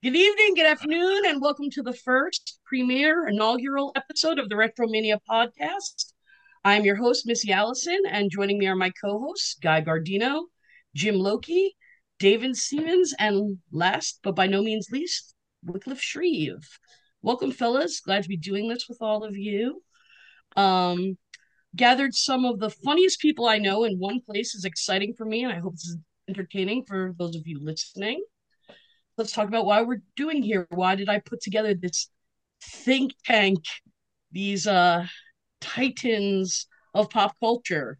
Good evening, good afternoon, and welcome to the first premiere inaugural episode of the Retromania podcast. I'm your host, Missy Allison, and joining me are my co hosts, Guy Gardino, Jim Loki, David Stevens, and last but by no means least, Wycliffe Shreve. Welcome, fellas. Glad to be doing this with all of you. Um, gathered some of the funniest people I know in one place is exciting for me, and I hope this is entertaining for those of you listening. Let's talk about why we're doing here. Why did I put together this think tank, these uh, titans of pop culture?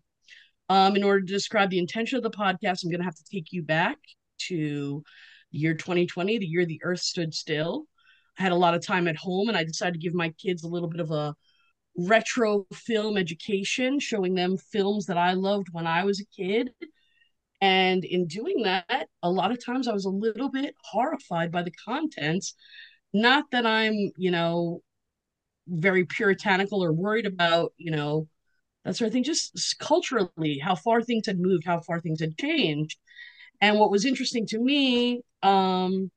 Um, in order to describe the intention of the podcast, I'm going to have to take you back to the year 2020, the year the earth stood still. I had a lot of time at home and I decided to give my kids a little bit of a retro film education, showing them films that I loved when I was a kid. And in doing that, a lot of times I was a little bit horrified by the contents. Not that I'm, you know, very puritanical or worried about, you know, that sort of thing, just culturally, how far things had moved, how far things had changed. And what was interesting to me um,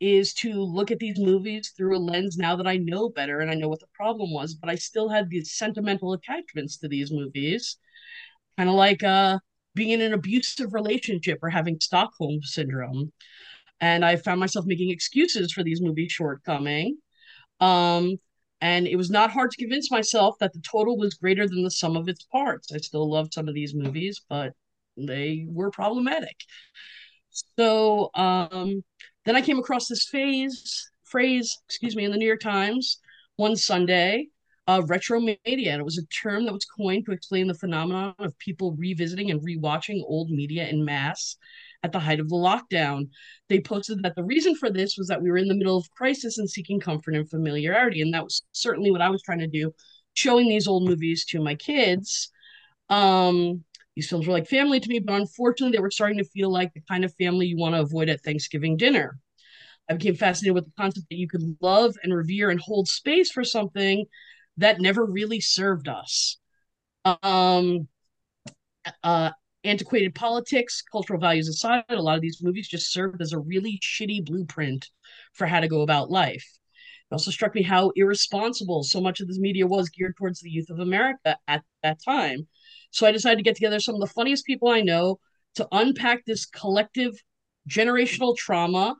is to look at these movies through a lens now that I know better and I know what the problem was, but I still had these sentimental attachments to these movies, kind of like uh, being in an abusive relationship or having Stockholm syndrome. And I found myself making excuses for these movies' shortcoming. Um, and it was not hard to convince myself that the total was greater than the sum of its parts. I still loved some of these movies, but they were problematic. So um, then I came across this phase phrase, excuse me, in the New York Times one Sunday, uh, retromania. And it was a term that was coined to explain the phenomenon of people revisiting and rewatching old media in mass at the height of the lockdown. They posted that the reason for this was that we were in the middle of crisis and seeking comfort and familiarity. And that was certainly what I was trying to do, showing these old movies to my kids. Um, these films were like family to me, but unfortunately, they were starting to feel like the kind of family you want to avoid at Thanksgiving dinner. I became fascinated with the concept that you could love and revere and hold space for something that never really served us. Um, uh, antiquated politics, cultural values aside, a lot of these movies just served as a really shitty blueprint for how to go about life. It also struck me how irresponsible so much of this media was geared towards the youth of America at that time so I decided to get together some of the funniest people I know to unpack this collective generational trauma,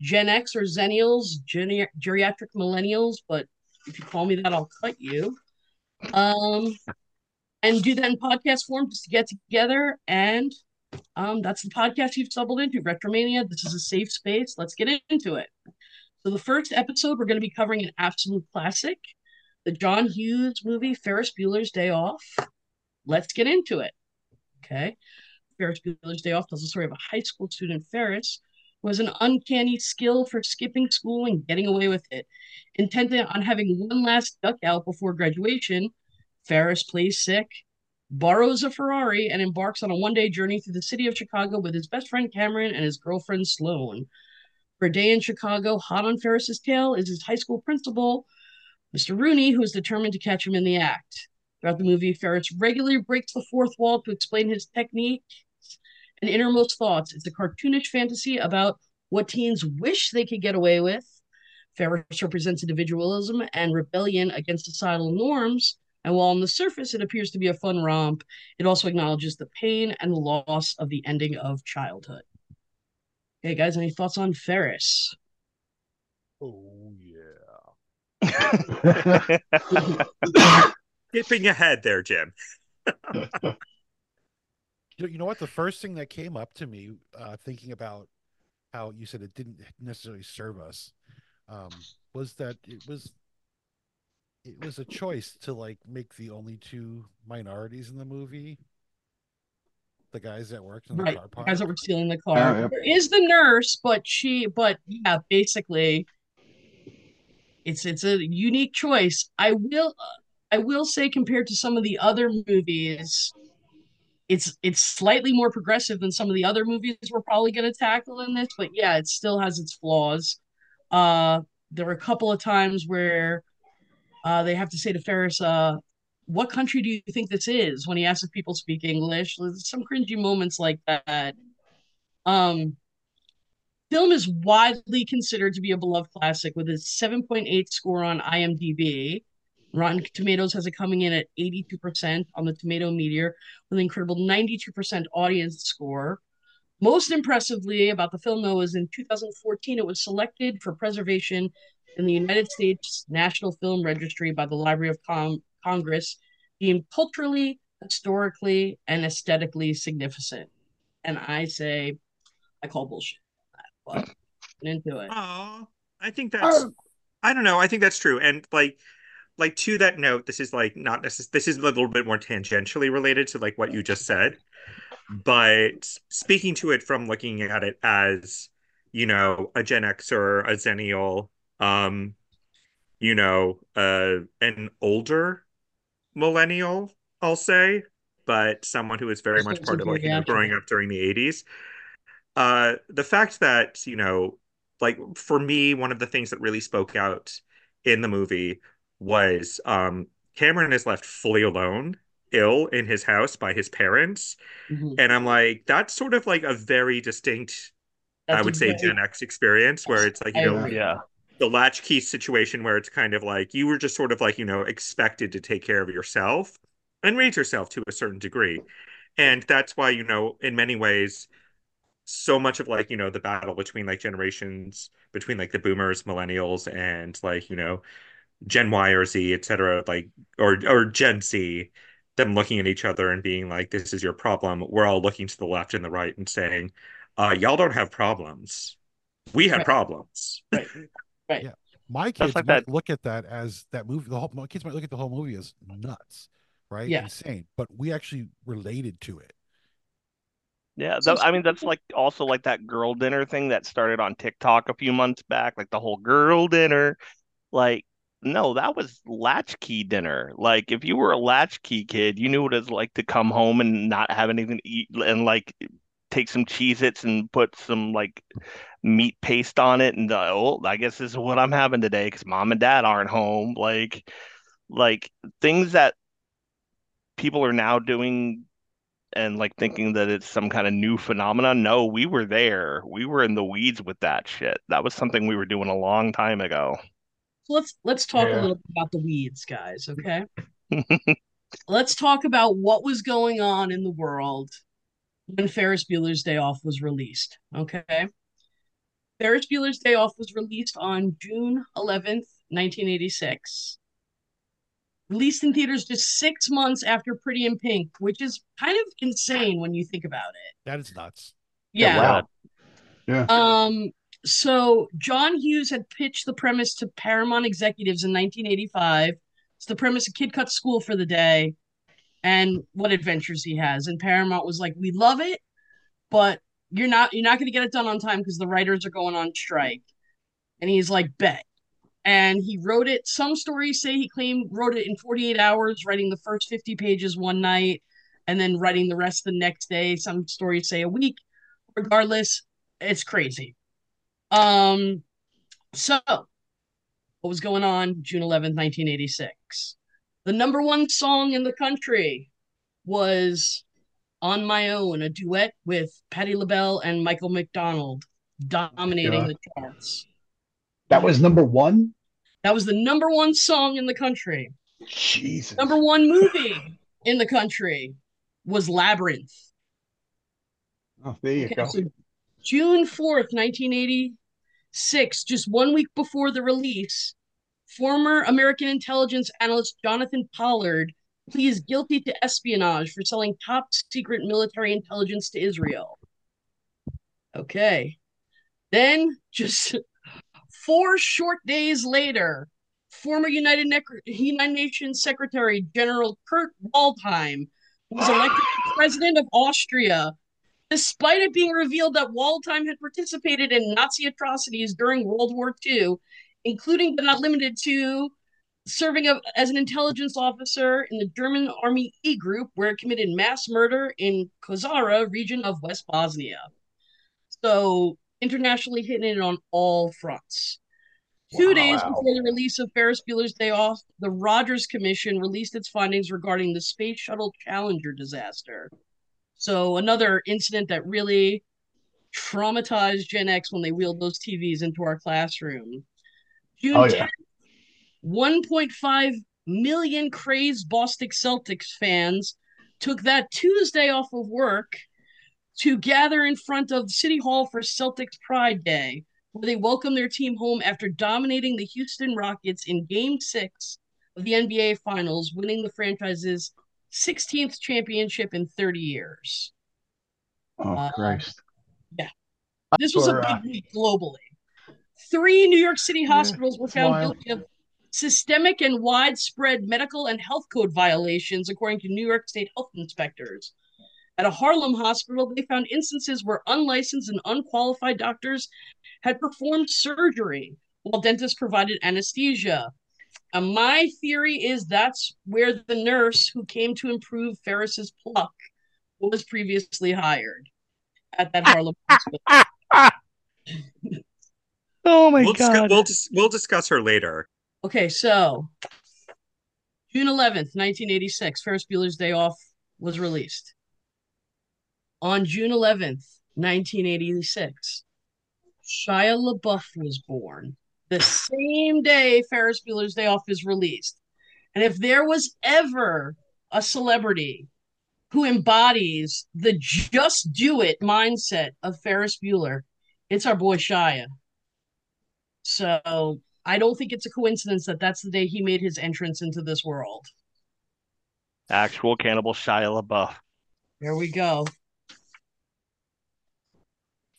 Gen X or Zennials, geri- geriatric millennials, but if you call me that, I'll cut you. Um, and do that in podcast form just to get together. And um, that's the podcast you've stumbled into, Retromania. This is a safe space. Let's get into it. So the first episode, we're going to be covering an absolute classic, the John Hughes movie Ferris Bueller's Day Off let's get into it. Okay. Ferris Bueller's Day Off tells the story of a high school student, Ferris, who has an uncanny skill for skipping school and getting away with it. Intent on having one last duck out before graduation, Ferris plays sick, borrows a Ferrari, and embarks on a one day journey through the city of Chicago with his best friend Cameron and his girlfriend Sloane. For a day in Chicago, hot on Ferris's tail is his high school principal, Mr. Rooney, who is determined to catch him in the act. Throughout the movie, Ferris regularly breaks the fourth wall to explain his technique and innermost thoughts. It's a cartoonish fantasy about what teens wish they could get away with. Ferris represents individualism and rebellion against societal norms. And while on the surface it appears to be a fun romp, it also acknowledges the pain and the loss of the ending of childhood. Hey guys, any thoughts on Ferris? Oh yeah. skipping ahead there, Jim. you know what? The first thing that came up to me, uh, thinking about how you said it didn't necessarily serve us, um, was that it was it was a choice to like make the only two minorities in the movie the guys that worked in the right. car park. guys that were stealing the car. Oh, There is the nurse, but she, but yeah, basically, it's it's a unique choice. I will. Uh, I will say compared to some of the other movies, it's it's slightly more progressive than some of the other movies we're probably going to tackle in this. But yeah, it still has its flaws. Uh, there are a couple of times where uh, they have to say to Ferris, uh, "What country do you think this is?" When he asks if people speak English, There's some cringy moments like that. Um, film is widely considered to be a beloved classic with a 7.8 score on IMDb. Rotten Tomatoes has it coming in at 82% on the Tomato Meter with an incredible 92% audience score. Most impressively about the film, though, is in 2014 it was selected for preservation in the United States National Film Registry by the Library of Com- Congress, deemed culturally, historically, and aesthetically significant. And I say, I call bullshit. But into it. Oh, I think that's. Oh. I don't know. I think that's true. And like, like to that note, this is like not necessarily. This is a little bit more tangentially related to like what you just said, but speaking to it from looking at it as, you know, a Gen X or a Zennial, um, you know, uh, an older millennial, I'll say, but someone who is very much part of like you know, growing up during the 80s. Uh, the fact that, you know, like for me, one of the things that really spoke out in the movie was um, Cameron is left fully alone, ill in his house by his parents. Mm-hmm. And I'm like, that's sort of like a very distinct, that's I would say, Gen X experience where it's like, you know, yeah. the latchkey situation where it's kind of like you were just sort of like, you know, expected to take care of yourself and raise yourself to a certain degree. And that's why, you know, in many ways, so much of like, you know, the battle between like generations, between like the boomers, millennials, and like, you know, Gen Y or Z, etc., like or or Gen Z, them looking at each other and being like, "This is your problem." We're all looking to the left and the right and saying, uh, "Y'all don't have problems. We have right. problems." Right. Right. Yeah. My kids like might that. look at that as that movie. The whole my kids might look at the whole movie as nuts, right? Yeah. Insane. But we actually related to it. Yeah, th- I mean that's like also like that girl dinner thing that started on TikTok a few months back, like the whole girl dinner. Like no, that was latchkey dinner. Like if you were a latchkey kid, you knew what it was like to come home and not have anything to eat and like take some Cheez Its and put some like meat paste on it and uh, oh, I guess this is what I'm having today because mom and dad aren't home. Like like things that people are now doing and like thinking that it's some kind of new phenomenon. No, we were there. We were in the weeds with that shit. That was something we were doing a long time ago. So let's let's talk yeah. a little bit about the weeds, guys. Okay. let's talk about what was going on in the world when Ferris Bueller's Day Off was released. Okay. Ferris Bueller's Day Off was released on June 11th, 1986. Released in theaters just six months after Pretty in Pink, which is kind of insane when you think about it. That is nuts. Yeah. wow. Yeah. Um, so John Hughes had pitched the premise to Paramount executives in 1985. It's the premise of Kid Cuts School for the Day and what adventures he has. And Paramount was like, "We love it, but you're not you're not going to get it done on time because the writers are going on strike." And he's like, "Bet." And he wrote it. Some stories say he claimed wrote it in 48 hours, writing the first 50 pages one night and then writing the rest the next day. Some stories say a week. Regardless, it's crazy. Um, so what was going on June 11th, 1986? The number one song in the country was On My Own, a duet with Patti LaBelle and Michael McDonald, dominating yeah. the charts. That was number one? That was the number one song in the country. Jesus. Number one movie in the country was Labyrinth. Oh, there you okay, go. So June 4th, 1980, Six, just one week before the release, former American intelligence analyst Jonathan Pollard pleads guilty to espionage for selling top secret military intelligence to Israel. Okay. Then, just four short days later, former United, ne- United Nations Secretary General Kurt Waldheim was elected president of Austria despite it being revealed that Waldheim had participated in Nazi atrocities during World War II, including but not limited to serving as an intelligence officer in the German Army E Group, where it committed mass murder in Kozara region of West Bosnia. So internationally hitting it on all fronts. Two wow. days before the release of Ferris Bueller's Day Off, the Rogers Commission released its findings regarding the Space Shuttle Challenger disaster. So another incident that really traumatized Gen X when they wheeled those TVs into our classroom. June Oh, 10th, yeah. 1.5 million crazed Boston Celtics fans took that Tuesday off of work to gather in front of City Hall for Celtics Pride Day, where they welcomed their team home after dominating the Houston Rockets in Game 6 of the NBA Finals, winning the franchise's 16th championship in 30 years. Oh Uh, Christ. Yeah. This was a Or, uh, big week globally. Three New York City hospitals were found wild. guilty of systemic and widespread medical and health code violations, according to New York State health inspectors. At a Harlem hospital, they found instances where unlicensed and unqualified doctors had performed surgery while dentists provided anesthesia. And my theory is that's where the nurse who came to improve Ferris's pluck was previously hired at that Harlem hospital. Oh my we'll, discuss, god. we'll, dis- we'll discuss her later. Okay, so June 11th, 1986, Ferris Bueller's Day Off was released. On June 11th, 1986, Shia LaBeouf was born. The same day Ferris Bueller's Day Off is released. And if there was ever a celebrity who embodies the just do it mindset of Ferris Bueller, it's our boy Shia. So I don't think it's a coincidence that that's the day he made his entrance into this world. Actual cannibal Shia LaBeouf. There we go.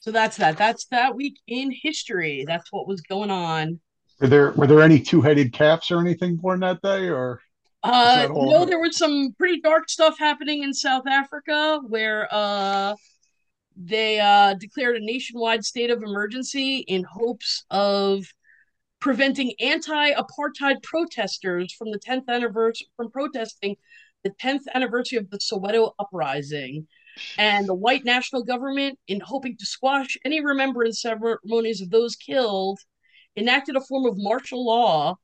So that's that. That's that week in history. That's what was going on. Were there were there any two headed calves or anything born that day? Or Uh, that no, there was some pretty dark stuff happening in South Africa where uh, they uh, declared a nationwide state of emergency in hopes of preventing anti-apartheid protesters from the 10th anniversary from protesting the 10th anniversary of the Soweto uprising. And the white national government, in hoping to squash any remembrance ceremonies of those killed, enacted a form of martial law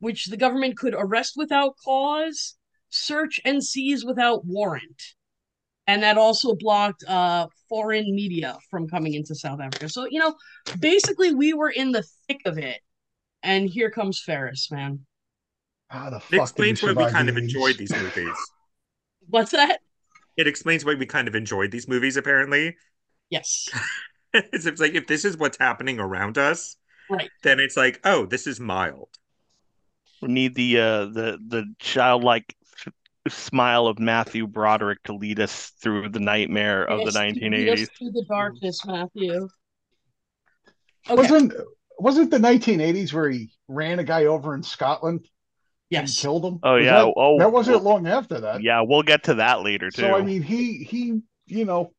which the government could arrest without cause, search and seize without warrant. And that also blocked uh, foreign media from coming into South Africa. So, you know, basically, we were in the thick of it. And here comes Ferris, man. how the fuck did explains why we kind of enjoyed these movies. What's that? It explains why we kind of enjoyed these movies, apparently. Yes. it's, it's like if this is what's happening around us, Right. then it's like, oh, this is mild. We need the uh the the childlike smile of Matthew Broderick to lead us through the nightmare of Yes, the to lead us 1980s. Through the darkness, Matthew. Okay. Wasn't wasn't the 1980s where he ran a guy over in Scotland and Yes. killed him? Oh Was yeah. that, oh, that wasn't long after that. yeah. We'll get to that later too. So I mean, he he you know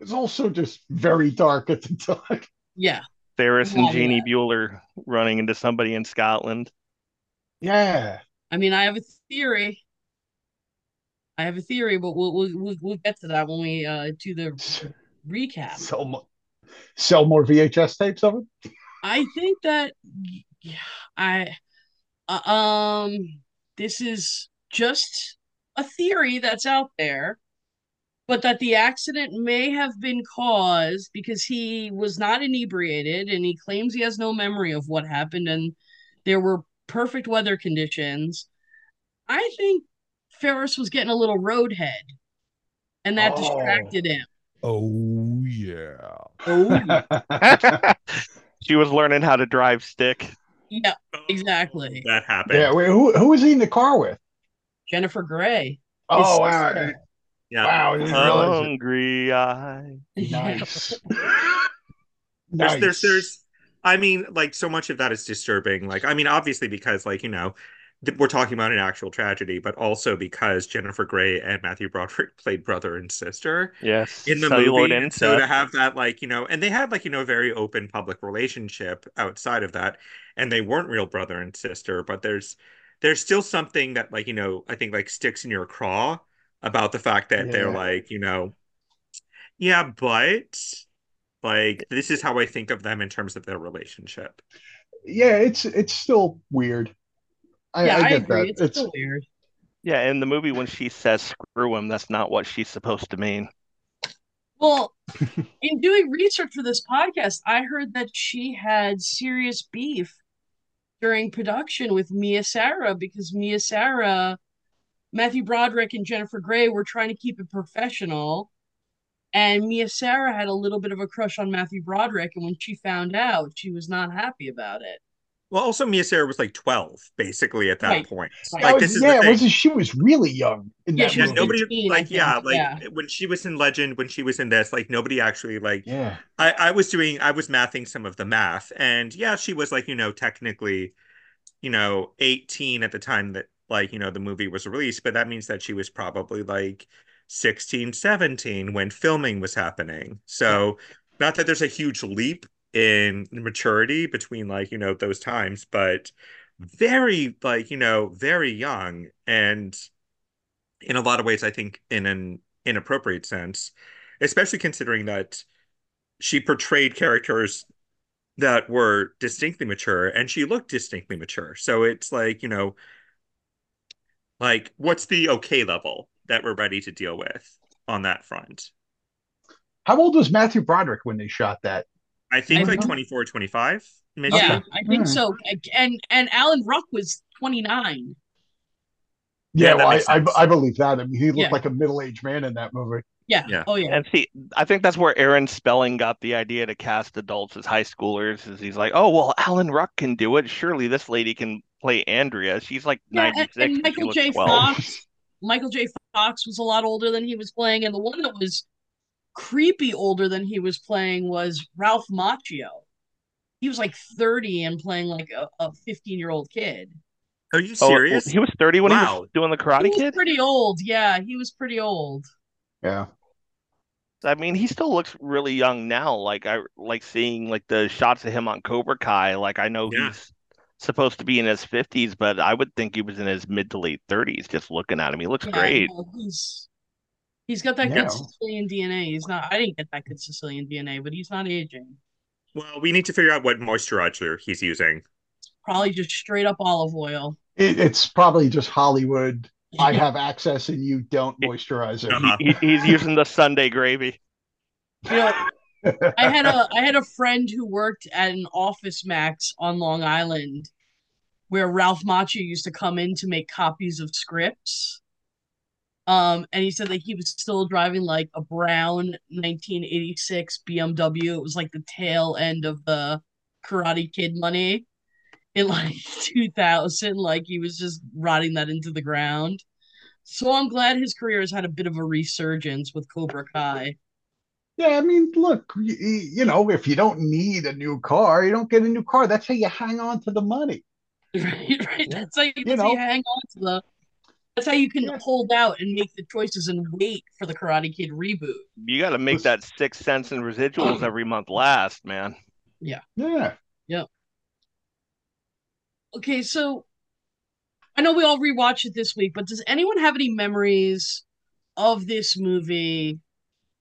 was also just very dark at the time. Yeah. Ferris and Love Janie that. Bueller running into somebody in Scotland. Yeah. I mean, I have a theory. I have a theory, but we'll we'll we'll, we'll get to that when we uh do the recap. Sell more, sell more VHS tapes of it. I think that yeah, I um this is just a theory that's out there, but that the accident may have been caused because he was not inebriated and he claims he has no memory of what happened and there were perfect weather conditions. I think Ferris was getting a little roadhead and that Oh. distracted him. Oh yeah. Oh, she was learning how to drive stick. Yeah, oh, exactly. That happened. yeah. Wait, who who was he in the car with? Jennifer Grey. Oh wow. Yeah. Wow. I didn't. Hungry eye. Nice. Nice. there's, there's, I mean, like so much of that is disturbing. Like, I mean, obviously because, like, you know, th- we're talking about an actual tragedy, but also because Jennifer Grey and Matthew Broderick played brother and sister Yes. in the movie. And so to have that, like, you know, and they had like, you know, a very open public relationship outside of that, and they weren't real brother and sister, but there's there's still something that, like, you know, I think like sticks in your craw about the fact that they're like, you know, yeah, but like this is how I think of them in terms of their relationship. yeah, it's it's still weird. I, yeah, I I, get agree. that. It's, It's, weird. Yeah, in the movie when she says screw him, that's not what she's supposed to mean. Well, in doing research for this podcast, I heard that she had serious beef during production with Mia Sara because Mia Sara, Matthew Broderick, and Jennifer Grey were trying to keep it professional. And Mia Sara had a little bit of a crush on Matthew Broderick. And when she found out, she was not happy about it. Well, also Mia Sara was like 12, basically, at that Right. point. Right. Like Oh, this is yeah, the wasn't she was really young in Yeah, that she yeah, movie. nobody 15, like yeah, like yeah. when she was in Legend, when she was in this, like nobody actually like Yeah. I, I was doing I was mathing some of the math and yeah, she was like, you know, technically, you know, 18 at the time that like, you know, the movie was released, but that means that she was probably like 16, 17 when filming was happening. So not that there's a huge leap in maturity between like, you know, those times, but very like, you know, very young and in a lot of ways, I think in an inappropriate sense, especially considering that she portrayed characters that were distinctly mature and she looked distinctly mature. So it's like, you know, like what's the okay level that we're ready to deal with on that front? How old was Matthew Broderick when they shot that? I think I like don't- 24, 25. Maybe. Yeah, Okay. I think Alright. so. Hmm. And and Alan Ruck was 29. Yeah, Yeah, well, I, I. I believe that. I mean, he looked Yeah. like a middle-aged man in that movie. Yeah. Yeah. Oh yeah. And see, I think that's where Aaron Spelling got the idea to cast adults as high schoolers. Is he's like, oh well, Alan Ruck can do it. Surely this lady can play Andrea. She's like Yeah, ninety and, and and Michael J. 12. Fox. Michael J. Fox was a lot older than he was playing, and the one that was creepy older than he was playing was Ralph Macchio. He was like 30 and playing like a, a 15 year old kid. Are you Oh, serious? he was thirty when he was doing the He Karate was Kid. pretty old. Yeah, he was pretty old. Yeah. I mean, he still looks really young now. Like I like seeing like the shots of him on Cobra Kai. Like I know Yeah. he's supposed to be in his fifties, but I would think he was in his mid to late thirties. Just looking at him, he looks Yeah, great. no, he's he's got that Yeah. good Sicilian DNA. He's not. I didn't get that good Sicilian DNA, but he's not aging. Well, we need to figure out what moisturizer he's using. Probably just straight up olive oil. It, it's probably just Hollywood. I have access and you don't moisturize it. Uh-huh. He, he's using the Sunday gravy. You know, I had a I had a friend who worked at an Office Max on Long Island, where Ralph Macchio used to come in to make copies of scripts. Um, and he said that he was still driving like a brown 1986 BMW. It was like the tail end of the Karate Kid money in like 2000. Like he was just rotting that into the ground. So I'm glad his career has had a bit of a resurgence with Cobra Kai. Yeah, I mean, look, you, you know, if you don't need a new car, you don't get a new car. That's how you hang on to the money. Right, right. That's how you, how know. you hang on to the. That's how you can Yeah. hold out and make the choices and wait for the Karate Kid reboot. You got to make that six cents in residuals every month last, man. Yeah. Yeah. Yeah. Okay, so I know we all rewatched it this week, but does anyone have any memories of this movie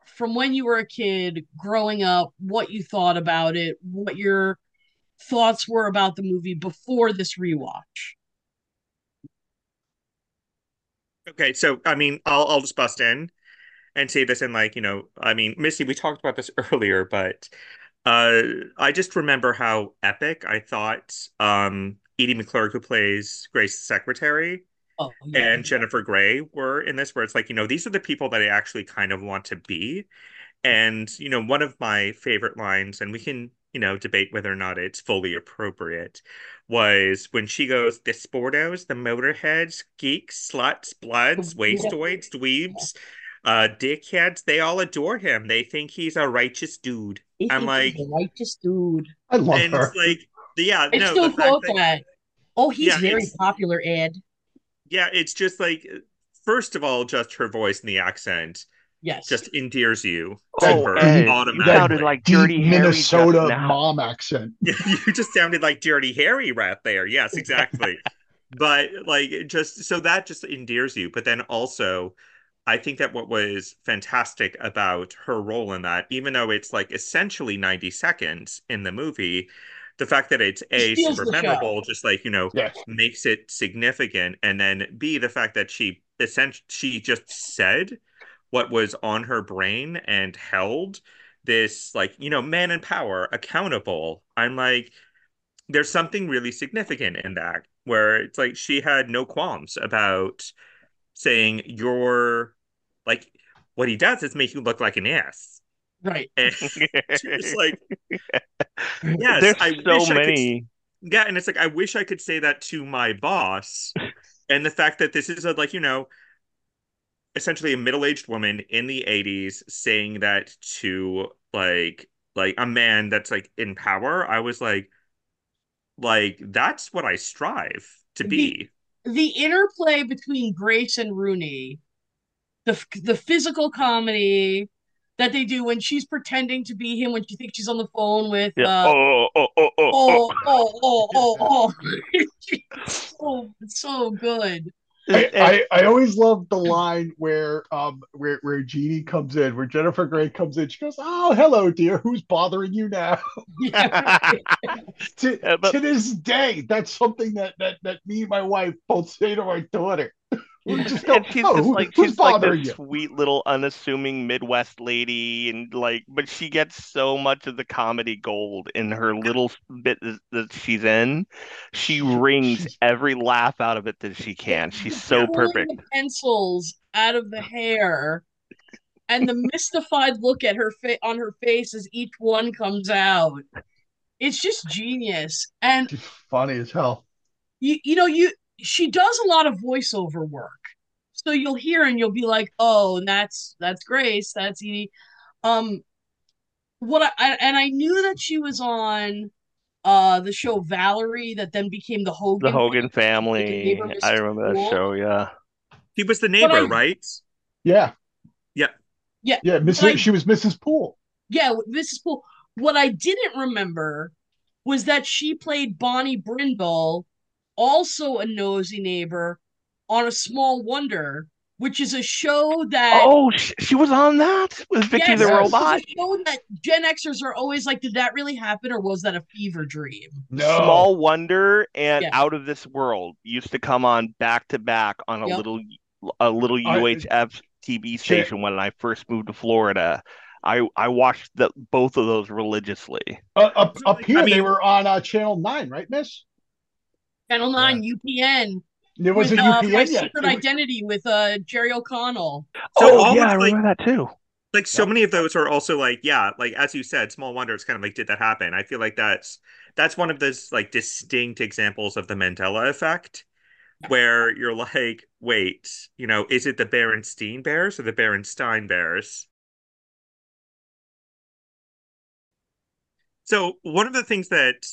from when you were a kid, growing up, what you thought about it, what your thoughts were about the movie before this rewatch? Okay, so I mean, I'll I'll just bust in and say this in like, you know, I mean, Missy, we talked about this earlier, but uh I just remember how epic I thought um Edie McClurg, who plays Grace's secretary, Oh, yeah. and Jennifer Grey were in this, where it's like, you know, these are the people that I actually kind of want to be. And, you know, one of my favorite lines, and we can, you know, debate whether or not it's fully appropriate, was when she goes, the sportos, the motorheads, geeks, sluts, bloods, wastoids, dweebs, uh, dickheads, they all adore him. They think he's a righteous dude. He I'm like- a righteous dude. I love and her. it's like, yeah, I no, still quote that- that. Oh, he's Yeah, very popular, Ed. yeah, it's just like, first of all, just her voice and the accent Yes. just endears you to Oh, her Ed, you sounded like Deep Dirty Harry Minnesota mom accent. You just sounded like Dirty Harry right there. Yes, exactly. but like just so that just endears you. But then also, I think that what was fantastic about her role in that, even though it's like essentially 90 seconds in the movie, the fact that it's A, Steals super memorable, just like, you know, Yes. makes it significant. And then B, the fact that she essentially she just said what was on her brain and held this like you know man in power accountable i'm like there's something really significant in that where it's like she had no qualms about saying you're like what he does is make you look like an ass Right. and it's like yes There's i so wish I could many. yeah and it's like i wish i could say that to my boss and the fact that this is a like you know essentially a middle-aged woman in the 80s saying that to like like a man that's like in power i was like like that's what i strive to be the interplay between Grace and Rooney, the the physical comedy that they do when she's pretending to be him when she thinks she's on the phone with Yeah. uh, oh, oh, oh, oh, oh oh. oh oh oh oh it's so it's so good. I, I, I always love the line where um where where Jeanie comes in, where Jennifer Grey comes in. She goes, "Oh, hello, dear. Who's bothering you now?" To, Yeah, but- to this day, that's something that that that me and my wife both say to my daughter. We just go, and she's "Oh, just like who's she's like bothering this sweet little unassuming Midwest lady, and like, but she gets so much of the comedy gold in her little bit that- that she's in. She wrings she's- every laugh out of it that she can. She's so perfect. the pencils out of the hair, and the mystified look at her fa- on her face as each one comes out. It's just genius, and She's funny as hell. you you know you she does a lot of voiceover work so you'll hear and you'll be like oh and that's that's grace that's edie um what I, I and i knew that she was on uh the show valerie that then became the hogan The Hogan family. neighbor I remember that show. Yeah. he was the neighbor I- right Yeah. Yeah. Yeah, Yeah. Mrs. I- she was Mrs. Poole. yeah this is cool what i didn't remember was that she played bonnie brindle also a nosy neighbor on a small wonder which is a show that Oh, she, she was on that with Vicki Yes, the yes. robot. It's a show that Gen Xers are always like, did that really happen or was that a fever dream? No. Small Wonder and Yeah. Out of This World used to come on back to back on a Yep. little a little UHF TV station when I first moved to Florida. I I watched the both of those religiously. Uh, up up here, I they were on uh, Channel Nine, right, Miss? Channel 9, UPN. There was with, a uh, UPN My yet. Secret It Identity with uh, Jerry O'Connell. So oh all yeah, of, I like- remember that too. like so Yep. many of those are also like yeah like as you said small wonder it's kind of like did that happen i feel like that's that's one of those like distinct examples of the mandela effect where you're like wait you know is it the berenstein bears or the berenstein bears so one of the things that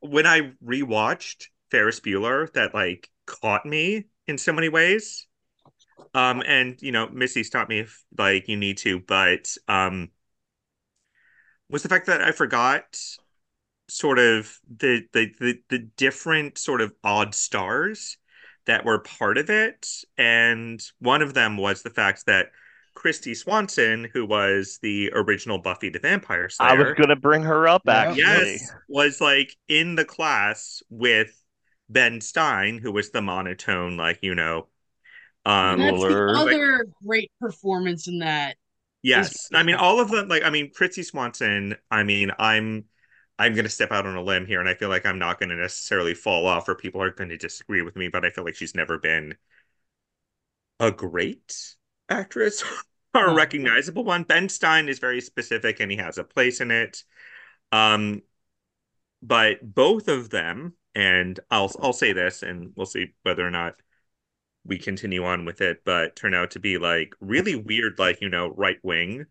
when i rewatched ferris bueller that like caught me in so many ways um, and you know, Missy's taught me if like you need to, but um, was the fact that I forgot sort of the the the, the different sort of odd stars that were part of it, and one of them was the fact that Christy Swanson, who was the original Buffy the Vampire Slayer. I was gonna bring her up Yeah. actually. yes, was like in the class with Ben Stein, who was the monotone, like you know. Um, that's the other great performance in that. Yes, I mean all of them. Like I mean, Chrissy Swanson. I mean, I'm I'm going to step out on a limb here, and I feel like I'm not going to necessarily fall off, or people are going to disagree with me. But I feel like she's never been a great actress or a recognizable one. Ben Stein is very specific, and he has a place in it. Um, but both of them, and I'll I'll say this, and we'll see whether or not we continue on with it, but turn out to be like really weird, like you know, right wing.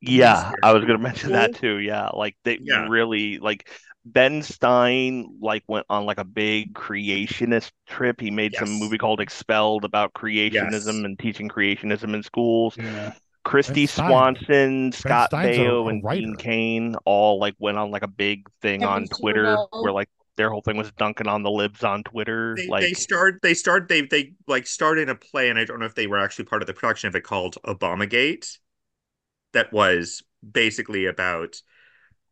Yeah, I was gonna mention that too. Yeah, like they Yeah. really like Ben Stein like went on like a big creationist trip. He made some movie called Expelled about creationism Yes. and teaching creationism in schools. Yeah. Christy Stein. Swanson, Scott Stein's a- Baio, a and Dean. Cain all like went on like a big thing Kevin on Twitter Sorbo. where like their whole thing was dunking on the libs on Twitter. They, Like they start they start they they like started a play, and I don't know if they were actually part of the production of it called Obamagate, that was basically about,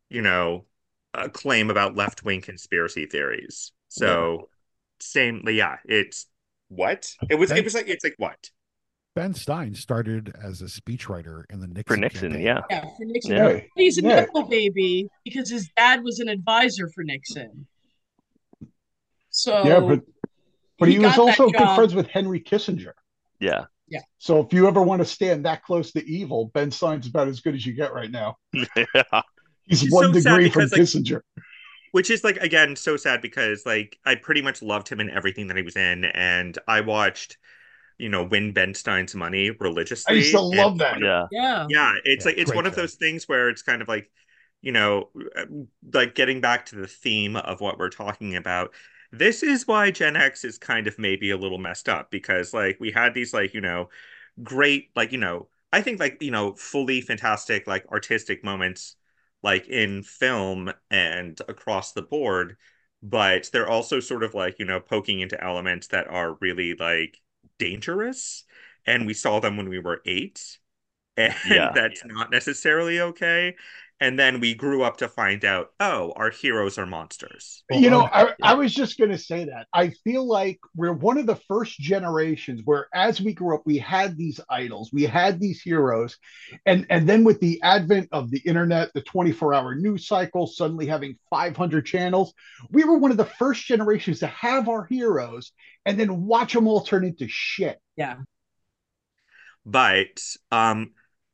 you know, a claim about left wing conspiracy theories. So same, yeah, it's what it was. It was like it's like what Ben Stein started as a speechwriter in the Nixon For Nixon, campaign. yeah. Yeah, for Nixon. Yeah. Hey, He's a Yeah. Nepo baby because his dad was an advisor for Nixon. So yeah, but but he, was also good friends with Henry Kissinger. Yeah. Yeah. So if you ever want to stand that close to evil, Ben Stein's about as good as you get right now. yeah. He's one so sad degree from like, Kissinger. which is like again so sad because like I pretty much loved him in everything that he was in, and I watched, you know, Win Ben Stein's Money religiously. I used to and love that. Yeah. yeah, Yeah, it's Yeah, like it's great one of film. those things where it's kind of like, you know, uh, like getting back to the theme of what we're talking about. This is why Gen X is kind of maybe a little messed up because like we had these like, you know, great like, you know, I think like, you know, fully fantastic like artistic moments like in film and across the board, but they're also sort of like, you know, poking into elements that are really like dangerous and we saw them when we were 8 and Yeah. that's not necessarily okay. And then we grew up to find out, oh, our heroes are monsters. You know, I, I was just going to say that. I feel like we're one of the first generations where, as we grew up, we had these idols, we had these heroes, and and then with the advent of the internet, the twenty four hour news cycle, suddenly having five hundred channels, we were one of the first generations to have our heroes and then watch them all turn into shit. yeah. But um,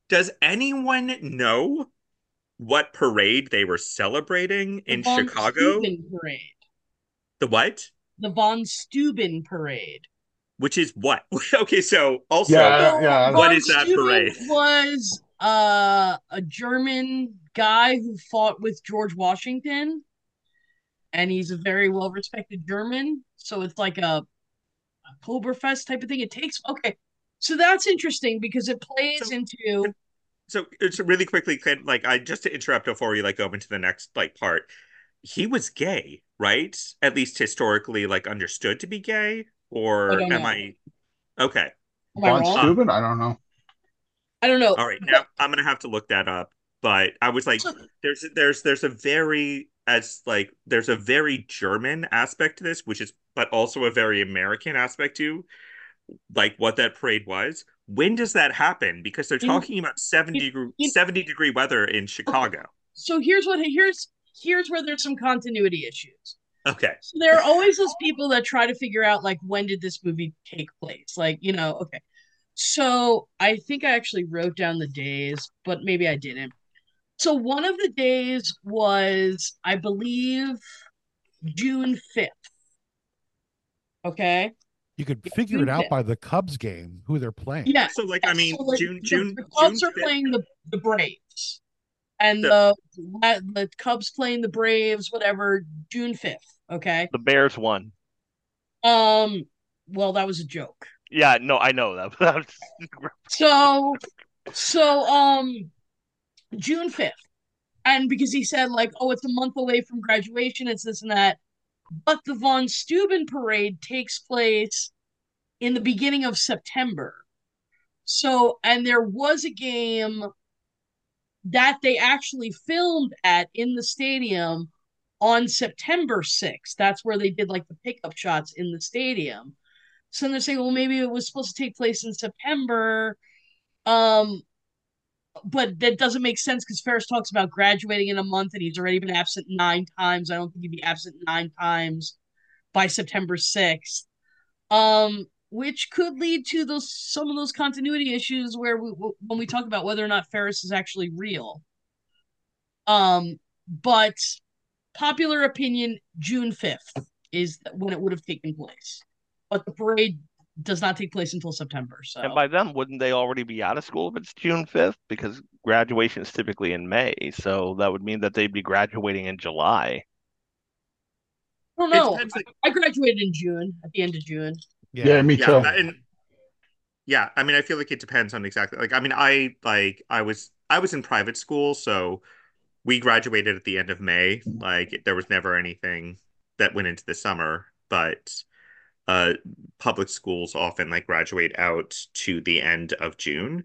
does anyone know what parade they were celebrating The in von Chicago? Steuben parade. The what? The von Steuben parade. Which is what? okay, so also Yeah, yeah. What von is that Steuben parade? Was uh, a German guy who fought with George Washington, and he's a very well respected German. So it's like a, a Oktoberfest type of thing. It takes okay. So that's interesting because it plays So- into so it's really quickly Clint, like I just to interrupt before we like go into the next like part. He was gay, right? At least historically like understood to be gay or I am know. I Okay. am I Von wrong? Steuben? I don't know. I don't know. All right, now I'm gonna have to look that up. But I was like, there's there's there's a very as like there's a very German aspect to this, which is but also a very American aspect to like what that parade was. When does that happen? Because they're In- talking about 70 degree in- 70 degree weather in Chicago. So here's what here's here's where there's some continuity issues. Okay. So there are always those people that try to figure out like when did this movie take place? Like, you know, okay. So I think I actually wrote down the days, but maybe I didn't. So one of the days was, I believe, June 5th. Okay. You could Yeah, figure it out okay. by the Cubs game, who they're playing. Yeah. So like I mean So, like, June the- June the Cubs June are 5th playing the, the Braves. And The- the the Cubs playing the Braves, whatever, June 5th. Okay. The Bears won. Um, well, that was a joke. Yeah, no, I know that. that So, so um, June fifth, and because he said like, oh, it's a month away from graduation, it's this and that, but the von Steuben parade takes place in the beginning of September. So, and there was a game that they actually filmed at in the stadium on September 6th. That's where they did like the pickup shots in the stadium. So they're saying, well, maybe it was supposed to take place in September. Um, but that doesn't make sense because Ferris talks about graduating in a month and he's already been absent nine times. I don't think he'd be absent nine times by September 6th. Um, which could lead to those some of those continuity issues where we, when we talk about whether or not Ferris is actually real. Um, but popular opinion, June 5th is when it would have taken place. But the parade does not take place until September. So And by then, wouldn't they already be out of school if it's June 5th? Because graduation is typically in May. So that would mean that they'd be graduating in July. I don't know. depends, like- I graduated in June, at the end of June. Yeah, me yeah, too. and yeah, I mean, I feel like it depends on exactly like I mean, I like I was I was in private school, so we graduated at the end of May. Like there was never anything that went into the summer, but uh public schools often like graduate out to the end of June.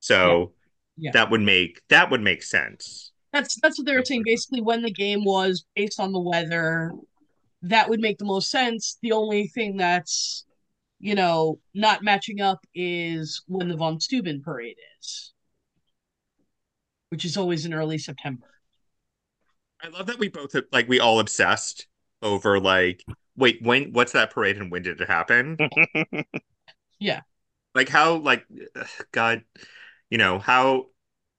So Yeah. that would make that would make sense. That's that's what they were saying. Basically, when the game was based on the weather, that would make the most sense. The only thing that's you know, not matching up is when the von Steuben parade is, which is always in early September. I love that we both like we all obsessed over like wait when what's that parade and when did it happen? yeah. Like how like God, you know how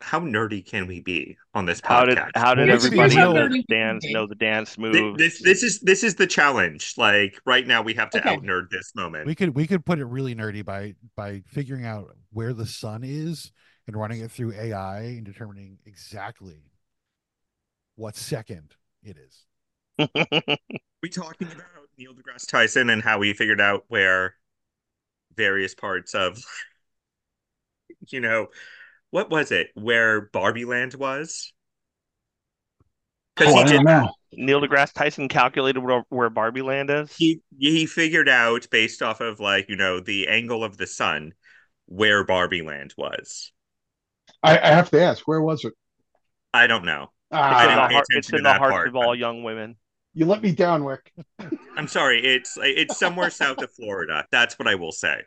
how nerdy can we be on this podcast? How did how did everybody know- the stands know the dance move? moves? This this is this is the challenge. Like right now, we have to Okay. out nerd this moment. We could we could put it really nerdy by by figuring out where the sun is and running it through AI and determining exactly what second it is. we talking about Neil deGrasse Tyson and how he figured out where various parts of, you know, what was it? Where Barbie Land was? Because Oh, he did. don't know. Neil deGrasse Tyson calculated where, where Barbie Land is. He he figured out based off of like you know the angle of the sun where Barbie Land was. I, I have to ask, where was it? I don't know. Ah. It's I in didn't the, pay heart, attention it's to in the that hearts part, of all young women. You let me down, Wick. I'm sorry. It's it's somewhere south of Florida. That's what I will say.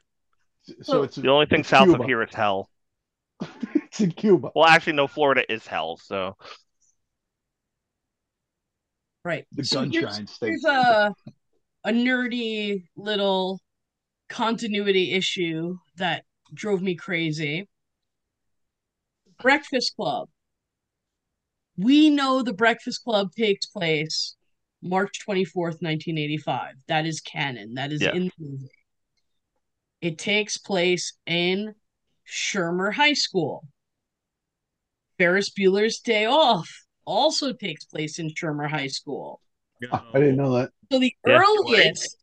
So it's The only thing south Cuba. of here is hell. it's in Cuba. Well, actually, no, Florida is hell. So Right. The So here's- State. Here's a a nerdy little continuity issue that drove me crazy. Breakfast Club. We know the Breakfast Club takes place March 24th, 1985. That is canon. That is Yeah. in the movie. It takes place in Shermer High School. Ferris Bueller's Day Off also takes place in Shermer High School. Oh, I didn't know that. So the Yeah. earliest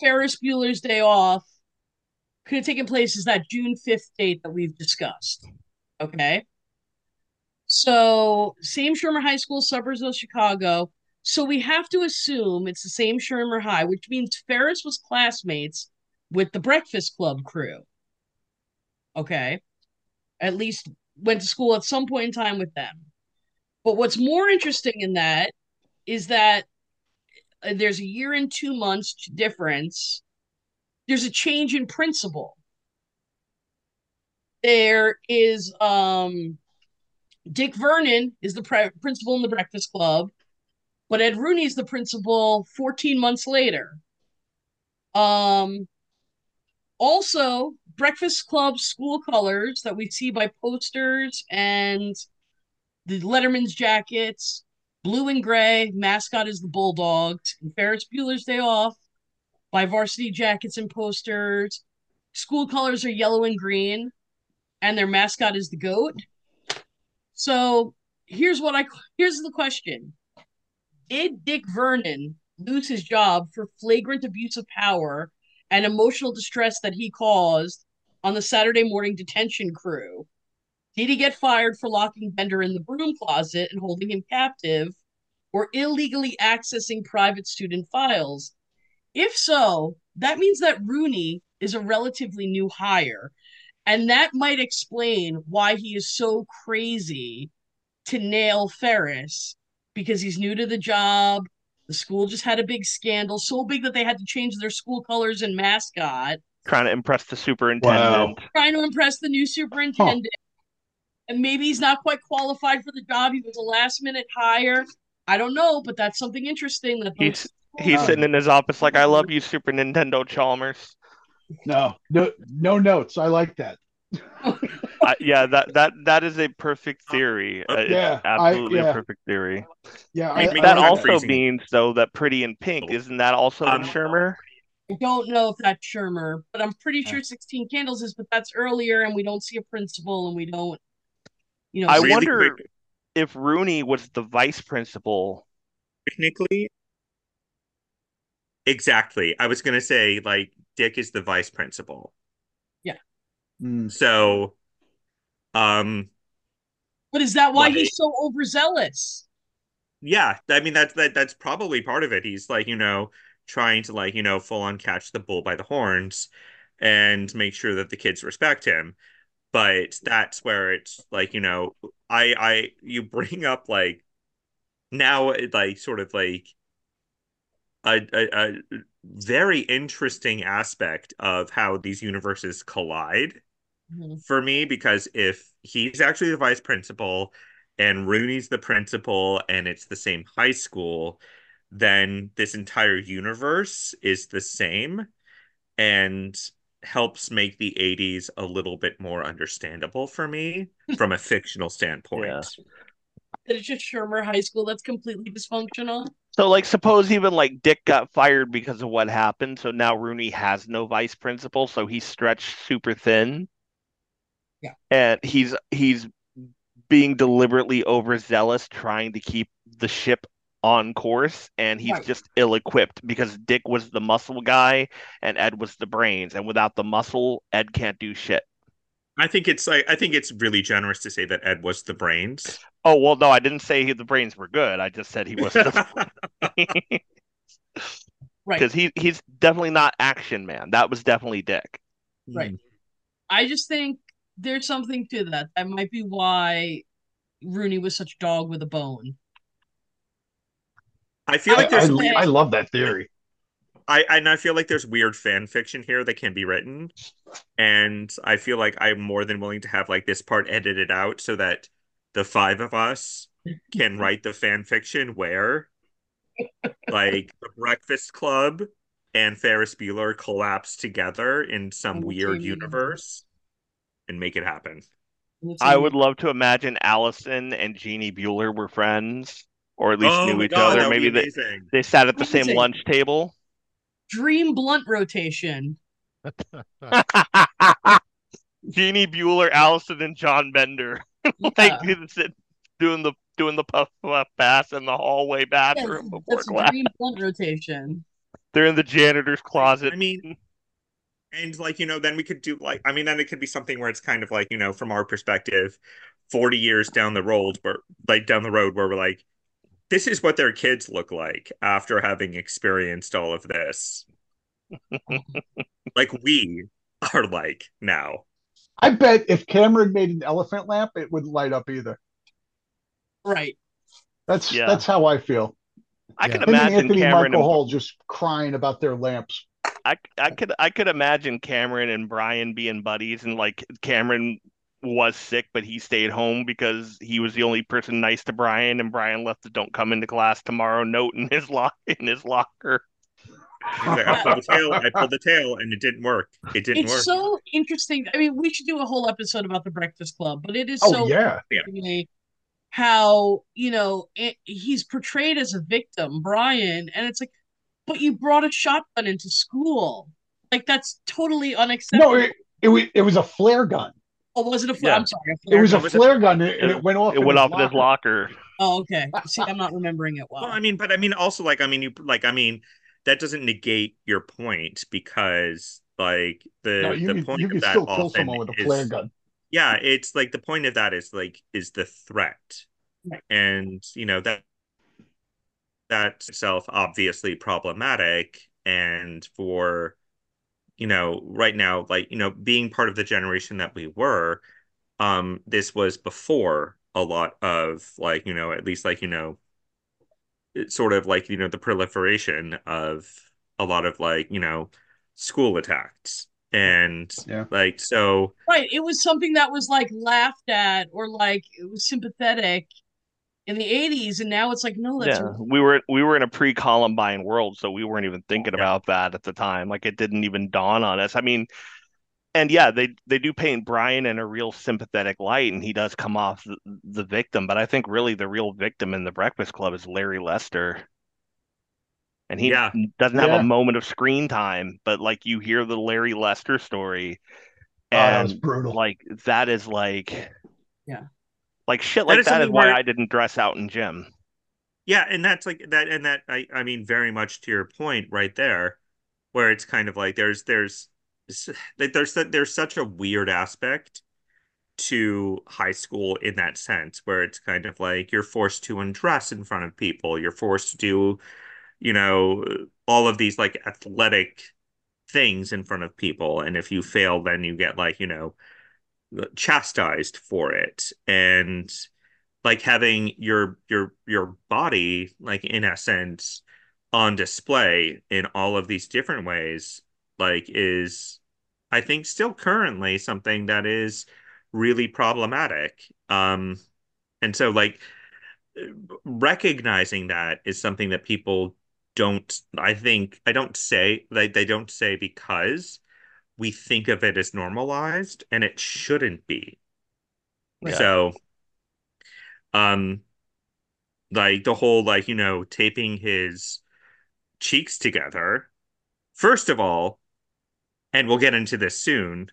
Ferris Bueller's Day Off could have taken place is that June 5th date that we've discussed. Okay. So same Shermer High School, suburbs of Chicago. So we have to assume it's the same Shermer High, which means Ferris was classmates with the Breakfast Club crew. Okay. At least went to school at some point in time with them. But what's more interesting in that is that uh, there's a year and two months difference. There's a change in principal. There is um Dick Vernon is the pre- principal in the Breakfast Club, but Ed Rooney's the principal 14 months later. Um also Breakfast Club school colors that we see by posters and the Letterman's jackets blue and gray. Mascot is the Bulldogs. And Ferris Bueller's Day Off by varsity jackets and posters. School colors are yellow and green, and their mascot is the goat. So here's what I here's the question: Did Dick Vernon lose his job for flagrant abuse of power and emotional distress that he caused on the Saturday morning detention crew? Did he get fired for locking Bender in the broom closet and holding him captive, or illegally accessing private student files? If so, that means that Rooney is a relatively new hire, and that might explain why he is so crazy to nail Ferris because he's new to the job. The school just had a big scandal, so big that they had to change their school colors and mascot trying to impress the superintendent. trying to impress the new superintendent. And maybe he's not quite qualified for the job. He was a last minute hire. I don't know, but that's something interesting that He's he's sitting in his office like, "I love you, Super Nintendo Chalmers." No, no, no notes. I like that. I, yeah, that that that is a perfect theory. Uh, it's Yeah, I- absolutely yeah. a perfect theory. Yeah, I, me I That I'm also freezing. means though that Pretty in Pink isn't that also Um, in Shermer? I don't know if that's Shermer, but I'm pretty sure 16 Candles is, but that's earlier, and we don't see a principal, and we don't, you know. I Really wonder quick. if Rooney was the vice principal. Technically, exactly. I was gonna say like Dick is the vice principal. Mm. So, um, But is that why Right. he's so overzealous? yeah, I mean that's that that's probably part of it. He's like, you know, trying to like, you know, full on catch the bull by the horns and make sure that the kids respect him. But that's where it's like, you know, I I you bring up like now it, like sort of like a, a, a very interesting aspect of how these universes collide Mhm. for me because if he's actually the vice principal and Rooney's the principal and it's the same high school, then this entire universe is the same and helps make the 80s a little bit more understandable for me from a fictional standpoint. Yeah. That it's just Shermer High School that's completely dysfunctional. So, like, suppose even like Dick got fired because of what happened. So now Rooney has no vice principal, so he's stretched super thin. Yeah. And he's he's being deliberately overzealous, trying to keep the ship on course, and he's Right. just ill-equipped because Dick was the muscle guy and Ed was the brains, and without the muscle, Ed can't do shit. I think it's like I think it's really generous to say that Ed was the brains. Oh well, no, I didn't say he, the brains were good. I just said he was the Right. because he he's definitely not action man. That was definitely Dick. Right. Hmm. I just think there's something to that. That might be why Rooney was such a dog with a bone. I feel I- like there's I- I love that theory. I and I feel like there's weird fan fiction here that can be written, and I feel like I'm more than willing to have like this part edited out so that the five of us can write the fan fiction where, like, the Breakfast Club and Ferris Bueller collapse together in some weird universe and make it happen. I would love to imagine Allison and Jeanie Bueller were friends, or at least oh knew each god, other. Maybe they they sat at the same Amazing. lunch table. dream blunt rotation. Jeanie Bueller, Allison, and John Bender, like Yeah. it's- it's doing the doing the puff puff pass in the hallway Yeah, bathroom before that's a class. dream blunt rotation. They're in the janitor's closet. I mean, and like, you know, then we could do like, I mean, then it could be something where it's kind of like, you know, from our perspective, 40 years down the road, where like down the road where we're like, this is what their kids look like after having experienced all of this. like we are like now. I bet if Cameron made an elephant lamp, it wouldn't light up either. Right. That's Yeah. that's how I feel. I Yeah. could Him and imagine Anthony Cameron Michael and Hall just crying about their lamps. I I could I could imagine Cameron and Brian being buddies and like Cameron was sick but he stayed home because he was the only person nice to Brian and Brian left the don't come into class tomorrow note in his lock in his locker. Like, I pulled the tail, I pulled the tail, and it didn't work. It didn't It's work. It's so interesting. I mean, we should do a whole episode about the Breakfast Club, but it is Oh so yeah. to me how you know it, he's portrayed as a victim brian and it's like but you brought a shotgun into school like that's totally unacceptable No, it, it was it was a flare gun. oh was it a flare Yeah. i'm sorry a It was a gun. a- flare gun, and and it went off. It went off in his locker. locker. oh okay see i'm not remembering it well, Well, I mean, but I mean, also like, I mean, you like, I mean, that doesn't negate your point because like the No, you the can, point you of can that still kill someone with a is- flare gun. yeah it's like the point of that is like is the threat Right. and you know that that itself obviously problematic and for you know right now like you know being part of the generation that we were um this was before a lot of like you know at least like you know sort of like you know the proliferation of a lot of like you know school attacks and Yeah. like so right it was something that was like laughed at or like it was sympathetic in the 80s and now it's like no that's Yeah, we were we were in a pre-Columbine world, so we weren't even thinking Yeah. about that at the time. Like it didn't even dawn on us. I mean, and yeah, they they do paint Brian in a real sympathetic light, and he does come off the, the victim. But I think really the real victim in the Breakfast Club is Larry Lester, and he Yeah. doesn't have Yeah. a moment of screen time. But like you hear the Larry Lester story, Oh, that was and brutal. like that is like Yeah. Like shit That like is that is why where- I didn't dress out in gym. Yeah, and that's like that, and that I I mean very much to your point right there, where it's kind of like there's there's like there's there's such a weird aspect to high school in that sense, where it's kind of like you're forced to undress in front of people, you're forced to do, you know, all of these like athletic things in front of people, and if you fail, then you get like you know chastised for it, and like having your your your body like in essence on display in all of these different ways like is I think still currently something that is really problematic. Um and so like recognizing that is something that people don't I think I don't say like they don't say because we think of it as normalized and it shouldn't be. Right. So um like the whole like you know taping his cheeks together first of all and we'll get into this soon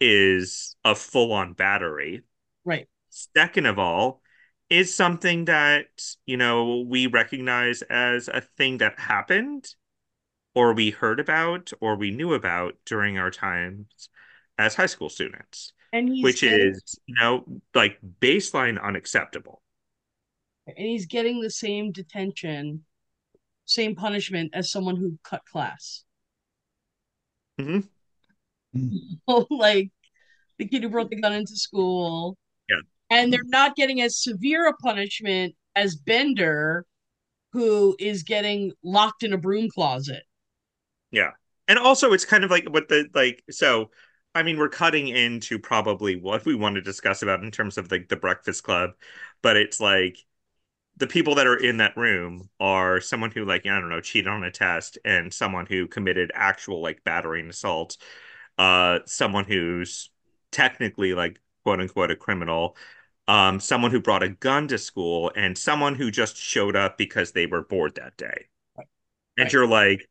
is a full-on battery Right. second of all is something that you know we recognize as a thing that happened or we heard about or we knew about during our times as high school students And he's which getting, is you know like baseline unacceptable and he's getting the same detention, same punishment as someone who cut class. hmm like the kid who brought the gun into school. Yeah. And they're not getting as severe a punishment as Bender, who is getting locked in a broom closet. Yeah. And also it's kind of like what the like so I mean we're cutting into probably what we want to discuss about in terms of like the Breakfast Club, but it's like the people that are in that room are someone who like I don't know cheated on a test and someone who committed actual like battery and assault, uh someone who's technically like quote unquote a criminal, um someone who brought a gun to school and someone who just showed up because they were bored that day. Right. And Right. you're like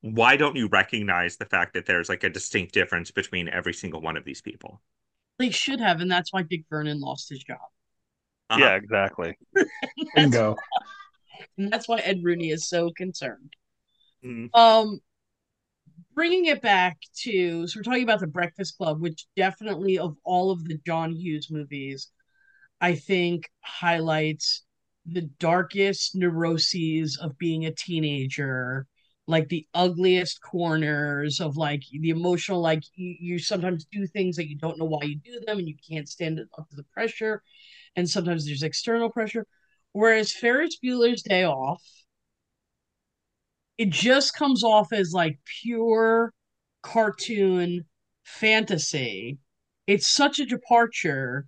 why don't you recognize the fact that there's like a distinct difference between every single one of these people? They should have, and that's why Dick Vernon lost his job. Uh-huh. Yeah, exactly. That's, Bingo. and that's why Ed Rooney is so concerned. Mhm. Um, bringing it back to so we're talking about the Breakfast Club, which definitely of all of the John Hughes movies, I think highlights the darkest neuroses of being a teenager, like the ugliest corners of like the emotional, like you, you sometimes do things that you don't know why you do them and you can't stand up to the pressure, and sometimes there's external pressure. Whereas Ferris Bueller's Day Off it just comes off as like pure cartoon fantasy. It's such a departure,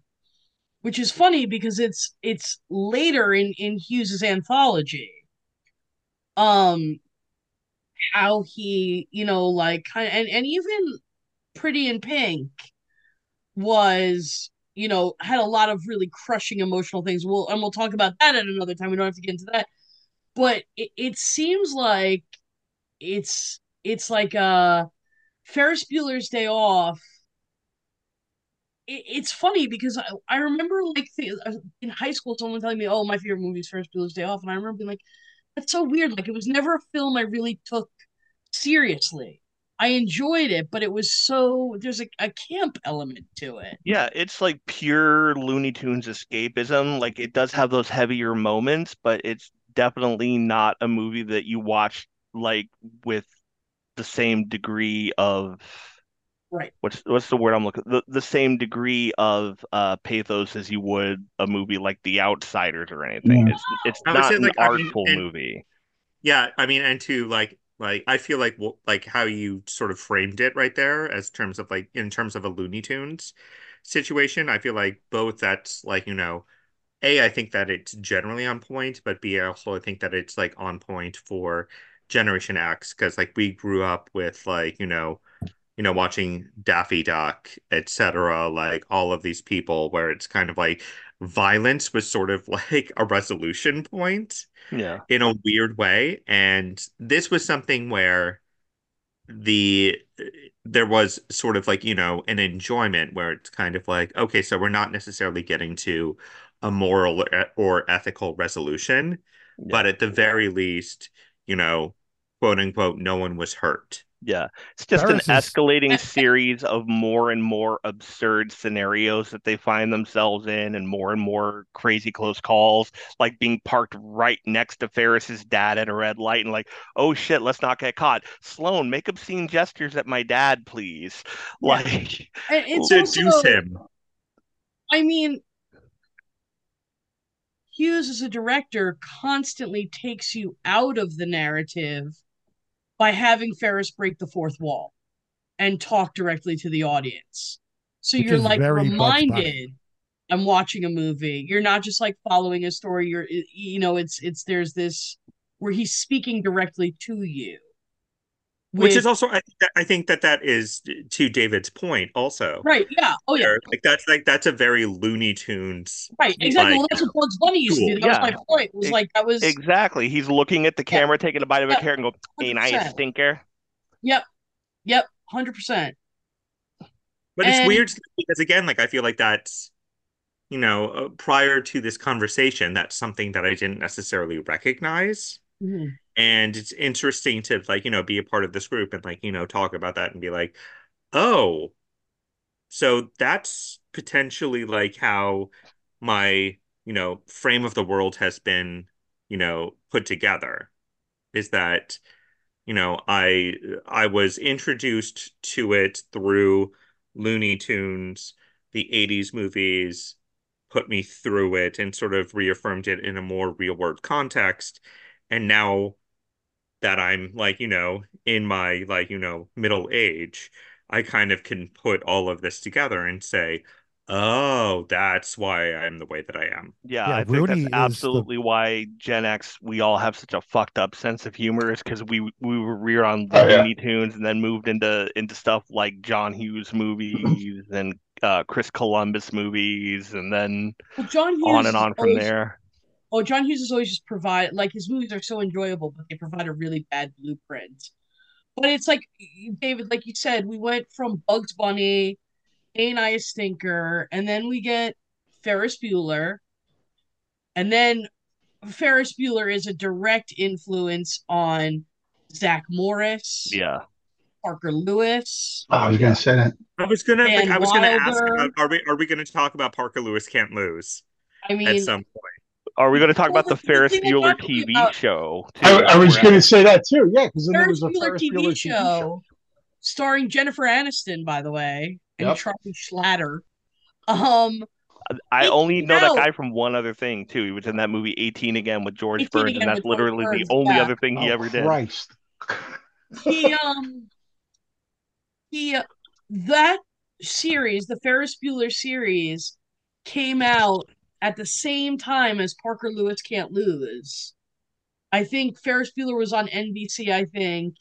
which is funny because it's it's later in in Hughes's anthology. Um how he, you know, like and and even Pretty in Pink was, you know, had a lot of really crushing emotional things. We'll and we'll talk about that at another time. We don't have to get into that. But it, it seems like it's it's like uh Ferris Bueller's Day Off. It, it's funny because I, I remember like th- in high school someone telling me, "Oh, my favorite movie is Ferris Bueller's Day Off," and I remember being like, "That's so weird." Like it was never a film I really took seriously. I enjoyed it, but it was so there's a, a camp element to it. Yeah, it's like pure Looney Tunes escapism. Like it does have those heavier moments, but it's definitely not a movie that you watch like with the same degree of Right. what's what's the word I'm looking the, the same degree of uh pathos as you would a movie like The Outsiders or anything. Yeah. It's it's I not say, an like, I mean, artful and- movie. Yeah, I mean, and to like, like I feel like well, like how you sort of framed it right there, as terms of like in terms of a Looney Tunes situation. I feel like both that's like you know, a I think that it's generally on point, but b I also think that it's like on point for Generation X because like we grew up with like you know, you know watching Daffy Duck, etc. Like all of these people where it's kind of like violence was sort of like a resolution point Yeah. in a weird way. And this was something where the there was sort of like, you know, an enjoyment where it's kind of like, okay, so we're not necessarily getting to a moral or, or ethical resolution, but at the very least, you know, quote unquote, no one was hurt. Yeah, it's just an Ferris is- escalating series of more and more absurd scenarios that they find themselves in, and more and more crazy close calls, like being parked right next to Ferris's dad at a red light, and like, oh shit, let's not get caught. Sloane, make obscene gestures at my dad, please. Yeah. Like, And it's Seduce also, him. I mean, Hughes as a director constantly takes you out of the narrative by having Ferris break the fourth wall and talk directly to the audience. So Which you're like very Bugs Bunny. reminded I'm watching a movie. You're not just like following a story. You're you know, it's it's there's this where he's speaking directly to you. Which is also I, I think that that is to David's point also. right, yeah. Oh yeah. Like that's like that's a very Looney Tunes. Right, exactly. like, well, that's what Bugs Bunny used to do. That Yeah. was my point. It was like that was Exactly. He's looking at the camera, taking a bite of a carrot, and go, "Ain't I a stinker?" yep, yep hundred percent. But it's weird because again, like I feel like that's you know uh, prior to this conversation, that's something that I didn't necessarily recognize. And it's interesting to like you know be a part of this group and like you know talk about that and be like oh so that's potentially like how my you know frame of the world has been you know put together is that you know i i was introduced to it through looney tunes the 80s movies put me through it and sort of reaffirmed it in a more real world context. And now that I'm like, you know, in my like, you know, middle age, I kind of can put all of this together and say, oh, that's why I'm the way that I am. Yeah, Yeah, I think Rooney that's is the- absolutely why Gen X we all have such a fucked up sense of humor is because we we were reared on Oh, yeah. Looney Tunes and then moved into into stuff like John Hughes movies and uh, Chris Columbus movies and then Well, John Hughes on and on from always- there. Oh, John Hughes has always just provide like his movies are so enjoyable, but they provide a really bad blueprint. But it's like David, like you said, we went from Bugs Bunny, Ain't I a Stinker, and then we get Ferris Bueller, and then Ferris Bueller is a direct influence on Zach Morris, Yeah. Parker Lewis. Oh, I was gonna say that. I was gonna like, I was gonna ask about, are we are we gonna talk about Parker Lewis can't lose I mean, at some point? Are we going to talk Well, about the the- the Ferris Bueller TV about- show? Too, I, I was gonna say that too. Yeah, because there Ferris was a Bueller Ferris TV, Bueller show, starring Jennifer Aniston, by the way, and Yep. Charlie Schlatter. Um, I It only came know that guy from one other thing too. He was in that movie 18 again with George Burns, Again and that's with George literally the only yeah. other thing he Oh, ever did. Christ. he um he uh, that series, the Ferris Bueller series, came out at the same time as Parker Lewis Can't Lose. I think Ferris Bueller was on NBC, I think,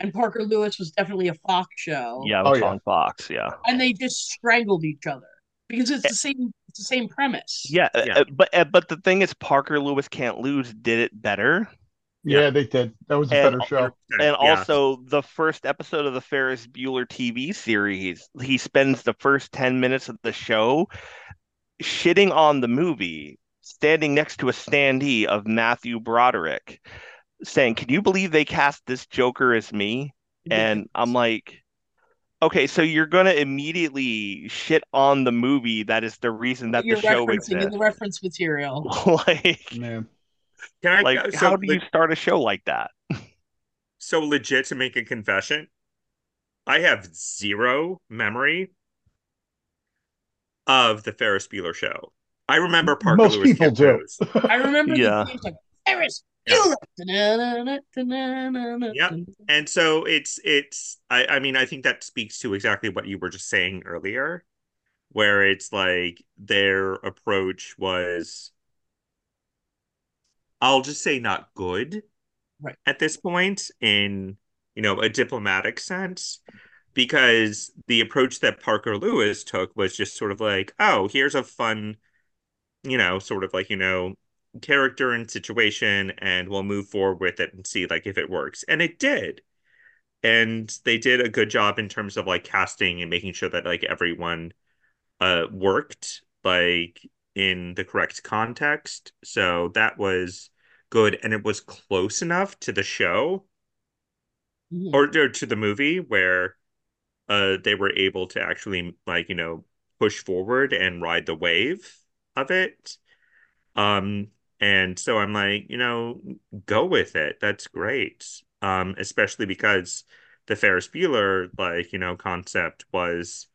and Parker Lewis was definitely a Fox show. Yeah, it Oh, was yeah. on Fox. Yeah. and they just strangled each other because it's the same. It's the same premise. Yeah, uh, Yeah. uh, but uh, but the thing is, Parker Lewis Can't Lose did it better, Yeah, Yeah. they did. That was a And- better show. and Yeah. also the first episode of the Ferris Bueller TV series, he spends the first ten minutes of the show shitting on the movie, standing next to a standee of Matthew Broderick, saying, "Can you believe they cast this Joker as me?" And I'm like, okay, so you're gonna immediately shit on the movie that is the reason that you're the show referencing in exists. the reference material. like, Man. Can I, like so, how do you start a show like that? so legit to make a confession? I have zero memory of the Ferris Bueller show. I remember Parker Most Lewis people do. I remember Yeah. the like Ferris Yeah. Bueller. Yep. And so it's it's I, I mean I think that speaks to exactly what you were just saying earlier, where it's like their approach was I'll just say not good Right. at this point in you know a diplomatic sense because the approach that Parker Lewis took was just sort of like oh here's a fun you know sort of like you know character and situation and we'll move forward with it and see like if it works. And it did. And they did a good job in terms of like casting and making sure that like everyone uh worked like in the correct context. So that was good and it was close enough to the show Mhm. or, or to the movie where uh they were able to actually like you know push forward and ride the wave of it um and so I'm like you know go with it that's great um especially because the Ferris Bueller like you know concept was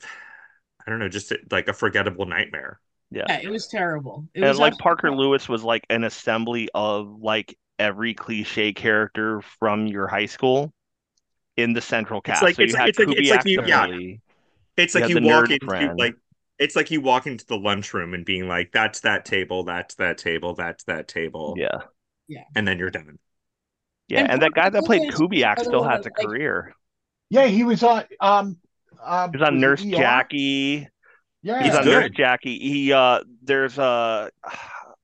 I don't know just like a forgettable nightmare Yeah. Yeah, it was terrible. It and was like Parker terrible. Lewis was like an assembly of like every cliche character from your high school in the central It's cast. like- so it's you like- had it's like- it's like you- the yeah. It's like had you walk into friend. like it's like you walk into the lunchroom and being like, "That's that table. That's that table. That's that table," Yeah. Yeah. And then you're done. Yeah. And And, that guy that played Lewis Kubiak still one has a like- career. Yeah, he was on. Um, um, He was on was Nurse ER? Jackie. Yeah, He's He's on good. Nurse Jackie. He uh there's a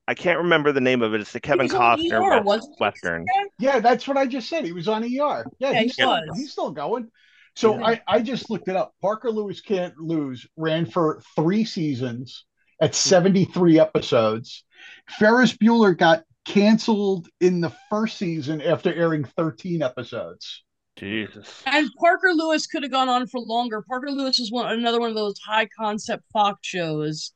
I can't remember the name of it. It's the Kevin Costner ER, West- Western. Yeah, that's what I just said. He was on ER. Yeah, Yeah, he's he still, was. he's still going. So Yeah. I, I just looked it up. Parker Lewis Can't Lose ran for three seasons at 73 episodes. Ferris Bueller got canceled in the first season after airing 13 episodes. Jesus. And Parker Lewis could have gone on for longer. Parker Lewis was one another one of those high concept Fox shows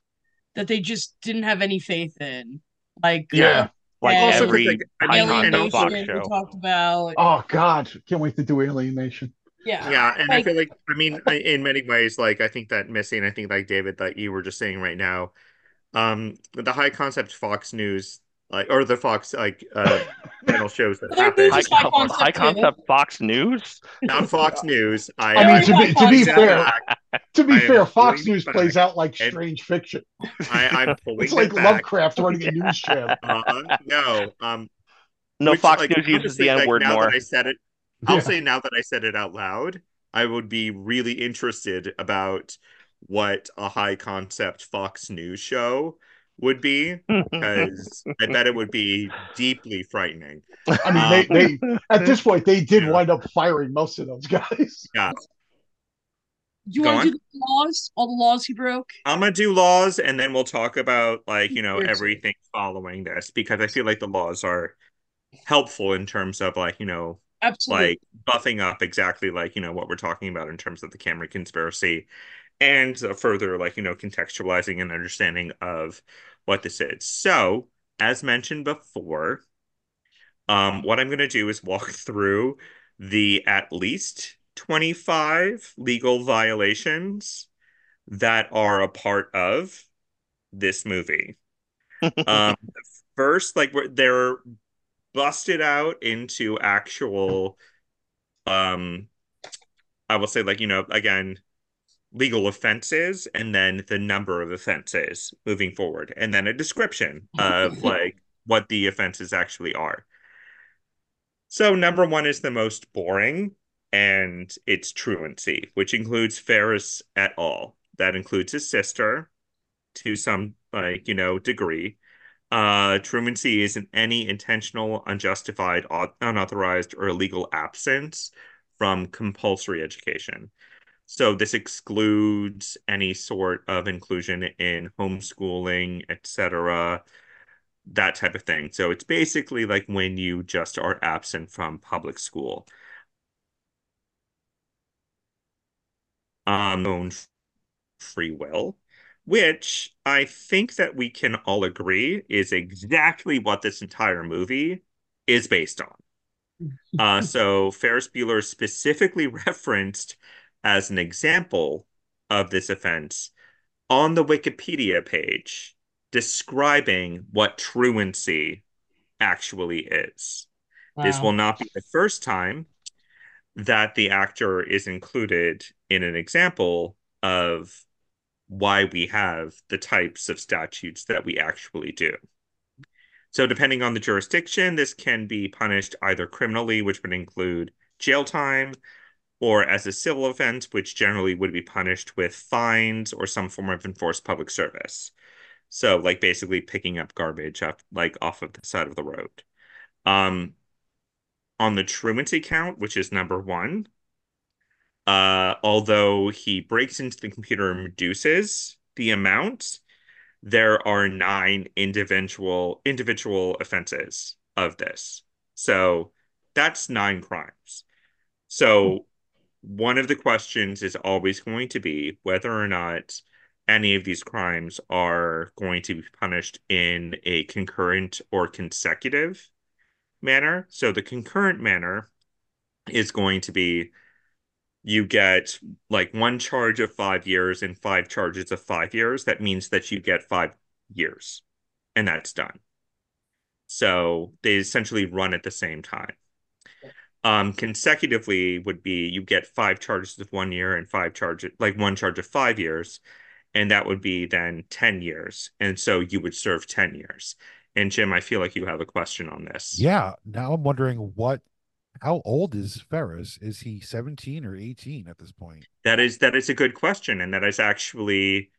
that they just didn't have any faith in. Like Yeah. Like And- every like, I high mean, and concept also- Fox Alien Nation show. we talked about. Oh God, can't wait to do Alien Nation. Yeah. Yeah, and I feel like I mean, I, in many ways, like I think that Missy and I think like David, like you were just saying right now, um, the high concept Fox News, like or the Fox like uh channel shows that Their happen, High, high co- concept, high concept Fox News. not Fox News. I, I mean, I, to be to be fair, to be I fair, Fox News back. plays out like And- strange fiction. I, I'm pulling It's like it back. Lovecraft running a news channel. Uh, no, um, No, which, Fox like, News uses the like, N word now more. That I said it, I'll Yeah. say now that I said it out loud, I would be really interested about what a high concept Fox News show would be because I bet it would be deeply frightening. I mean, they, um, they at this point they did Yeah. wind up firing most of those guys. Yeah, Do you want to do the laws? All the laws he broke? I'm gonna do laws and then we'll talk about like you know everything following this because I feel like the laws are helpful in terms of like you know Absolutely. like buffing up exactly like you know what we're talking about in terms of the Cameron conspiracy and uh, further like you know contextualizing and understanding of what this is. So as mentioned before um what i'm going to do is walk through the at least 25 legal violations that are a part of this movie. Um first like they're busted out into actual um i will say like you know again legal offenses and then the number of offenses moving forward and then a description of like what the offenses actually are. So number one is the most boring and it's truancy which includes ferris et al. That includes his sister to some like you know degree. Uh, truancy is in any intentional, unjustified, unauthorized, or illegal absence from compulsory education. So this excludes any sort of inclusion in homeschooling, etc., that type of thing. So it's basically like when you just are absent from public school. Um, own free will which I think that we can all agree is exactly what this entire movie is based on. Uh, so Ferris Bueller specifically referenced as an example of this offense on the Wikipedia page describing what truancy actually is. This will not be the first time that the actor is included in an example of why we have the types of statutes that we actually do. So, depending on the jurisdiction, this can be punished either criminally, which would include jail time, or as a civil offense, which generally would be punished with fines or some form of enforced public service. So, like basically picking up garbage up like off of the side of the road. Um, on the truancy count, which is number one, uh, although he breaks into the computer and reduces the amount, there are nine individual individual offenses of this. So that's nine crimes. So one of the questions is always going to be whether or not any of these crimes are going to be punished in a concurrent or consecutive manner. So the concurrent manner is going to be you get like one charge of five years and five charges of five years. That means that you get five years, and that's done. So they essentially run at the same time. Um, consecutively would be you get five charges of one year and five charges, like one charge of five years, and that would be then 10 years. And so you would serve 10 years. And Jim, I feel like you have a question on this. Yeah. Now I'm wondering what how old is Ferris? Is he 17 or 18 at this point? That is that is a good question, and that is actually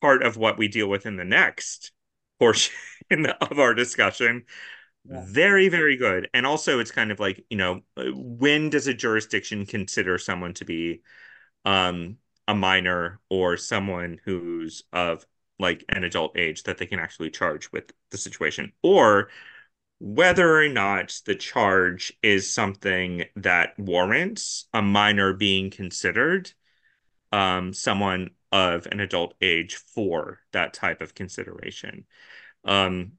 part of what we deal with in the next portion of our discussion. Very, very good. And also, it's kind of like you know, when does a jurisdiction consider someone to be um, a minor or someone who's of like an adult age that they can actually charge with the situation, or whether or not the charge is something that warrants a minor being considered um, someone of an adult age for that type of consideration. Um,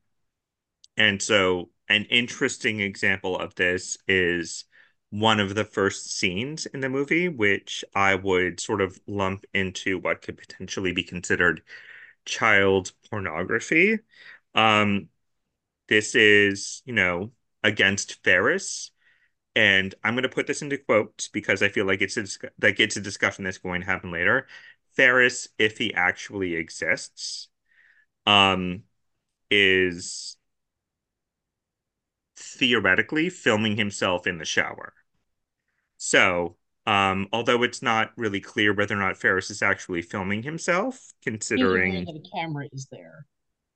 and so, an interesting example of this is one of the first scenes in the movie, which I would sort of lump into what could potentially be considered child pornography. Um, this is, you know, against Ferris. And I'm going to put this into quotes because I feel like it's a, like it's a discussion that's going to happen later. Ferris, if he actually exists, um, is theoretically filming himself in the shower. So, um, although it's not really clear whether or not Ferris is actually filming himself, considering that a camera is there.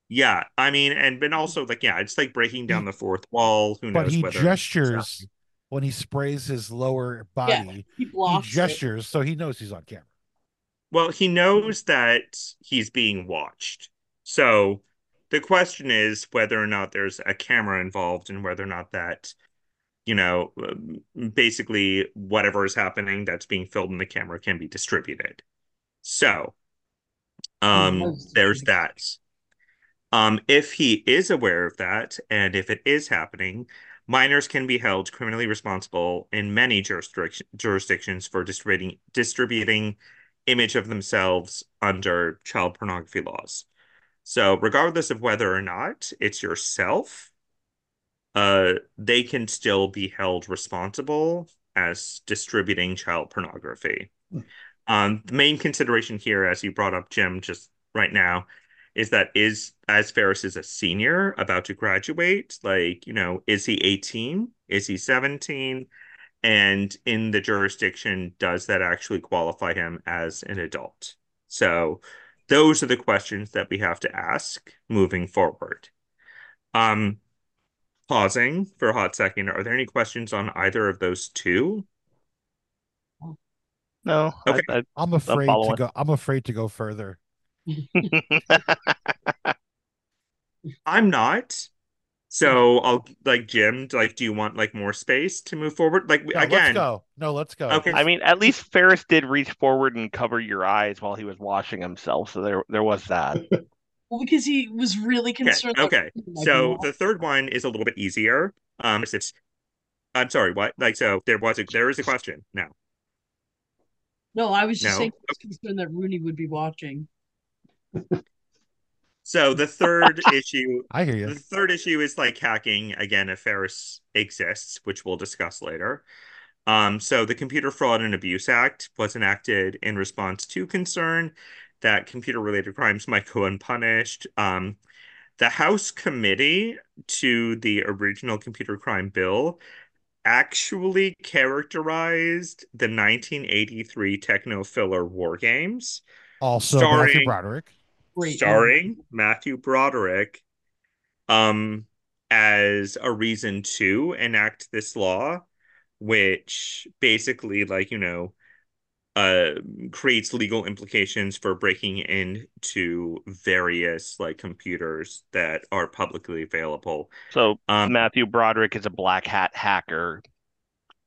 Yeah, I mean, and but also like, yeah, it's like breaking down the fourth wall. Who knows? But he gestures when he sprays his lower body. Yeah, he, he gestures, it. so he knows he's on camera. Well, he knows that he's being watched. So the question is whether or not there's a camera involved, and whether or not that, you know, um, basically whatever is happening that's being filmed in the camera can be distributed. So, um, there's that. Um, if he is aware of that, and if it is happening, minors can be held criminally responsible in many jurisdictions for distributing distributing image of themselves under child pornography laws. So, regardless of whether or not it's yourself, uh, they can still be held responsible as distributing child pornography. Hmm. Um, the main consideration here, as you brought up, Jim, just right now, is that is as Ferris is a senior about to graduate, like, you know, is he 18? Is he 17? And in the jurisdiction, does that actually qualify him as an adult? So those are the questions that we have to ask moving forward. Um, pausing for a hot second, are there any questions on either of those two? No. Okay. I, am afraid to go. I'm afraid to go further. I'm not. So I'll like Jim. Like, do you want like more space to move forward? Like no, again, let's go. No, let's go. Okay. I mean, at least Ferris did reach forward and cover your eyes while he was washing himself, so there there was that. well, because he was really concerned. Okay. okay. So the third one is a little bit easier. Um, it's, it's I'm sorry. What? Like, so there was a there is a question now. No, I was just no? saying I was concerned that Rooney would be watching. So the third issue, I hear you. The third issue is like hacking again if Ferris exists, which we'll discuss later. Um, so the Computer Fraud and Abuse Act was enacted in response to concern that computer-related crimes might go unpunished. Um, the House committee to the original computer crime bill actually characterized the 1983 techno filler war games also starring, Matthew Broderick Great starring Matthew Broderick um as a reason to enact this law which basically like you know uh creates legal implications for breaking into various like computers that are publicly available. So um, matthew broderick is a black hat hacker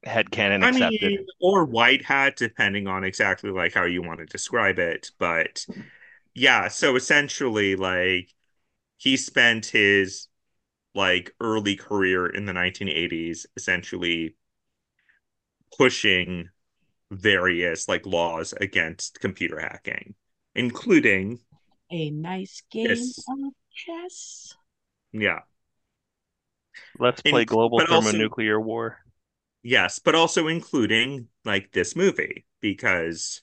headcanon accepted I mean, or white hat depending on exactly like how you want to describe it but yeah, so essentially, like he spent his like early career in the 1980s essentially pushing various like laws against computer hacking, including a nice game Yes. of chess. yeah, Let's In- play global but also- thermonuclear war. yes, but also including like this movie because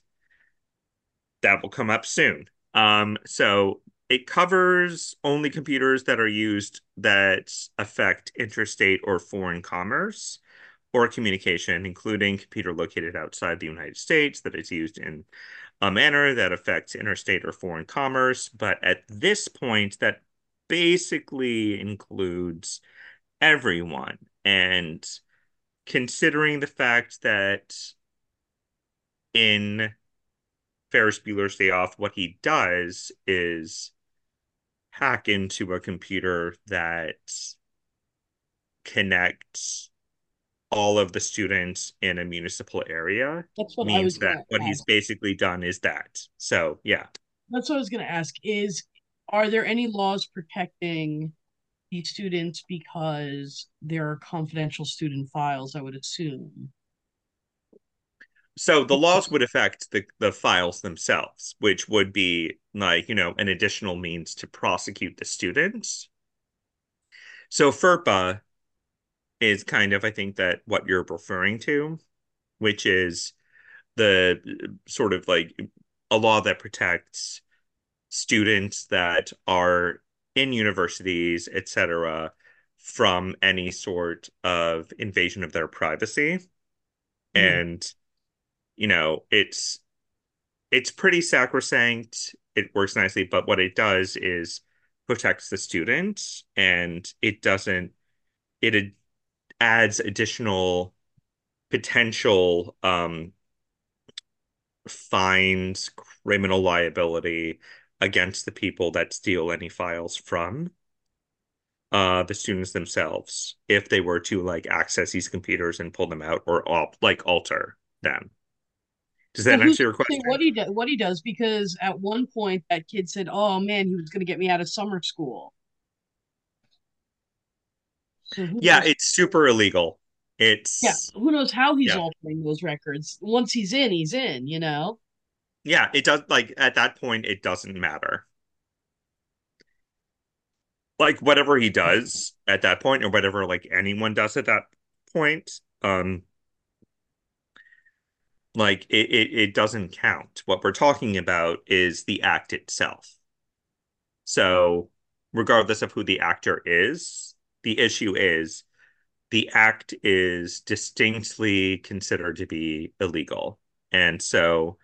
that will come up soon. Um, so it covers only computers that are used that affect interstate or foreign commerce or communication, including computer located outside the United States that is used in a manner that affects interstate or foreign commerce. But at this point, that basically includes everyone. And considering the fact that in Ferris Bueller's Day Off, what he does is hack into a computer that connects all of the students in a municipal area That's what I was that gonna what he's basically done is that. So yeah. That's what I was going to ask is are there any laws protecting these students because there are confidential student files, I would assume. So the laws would affect the, the files themselves, which would be like, you know, an additional means to prosecute the students. So FERPA is kind of, I think, that what you're referring to, which is the sort of like a law that protects students that are in universities, et cetera, from any sort of invasion of their privacy. Mhm. And you know, it's it's pretty sacrosanct. It works nicely, but what it does is protects the student and it doesn't it ad- adds additional potential um fines, criminal liability against the people that steal any files from uh the students themselves if they were to like access these computers and pull them out or al- like alter them. Does that So answer your question? What he does, what he does, because at one point that kid said, "Oh man, he was going to get me out of summer school." So Yeah, knows? it's super illegal. It's yeah, who knows how he's Yeah. altering those records? Once he's in, he's in. You know. yeah, it does like at that point it doesn't matter. Like whatever he does at that point or whatever like anyone does at that point, um like it, it it doesn't count. What we're talking about is the act itself. So regardless of who the actor is, the issue is the act is distinctly considered to be illegal. And so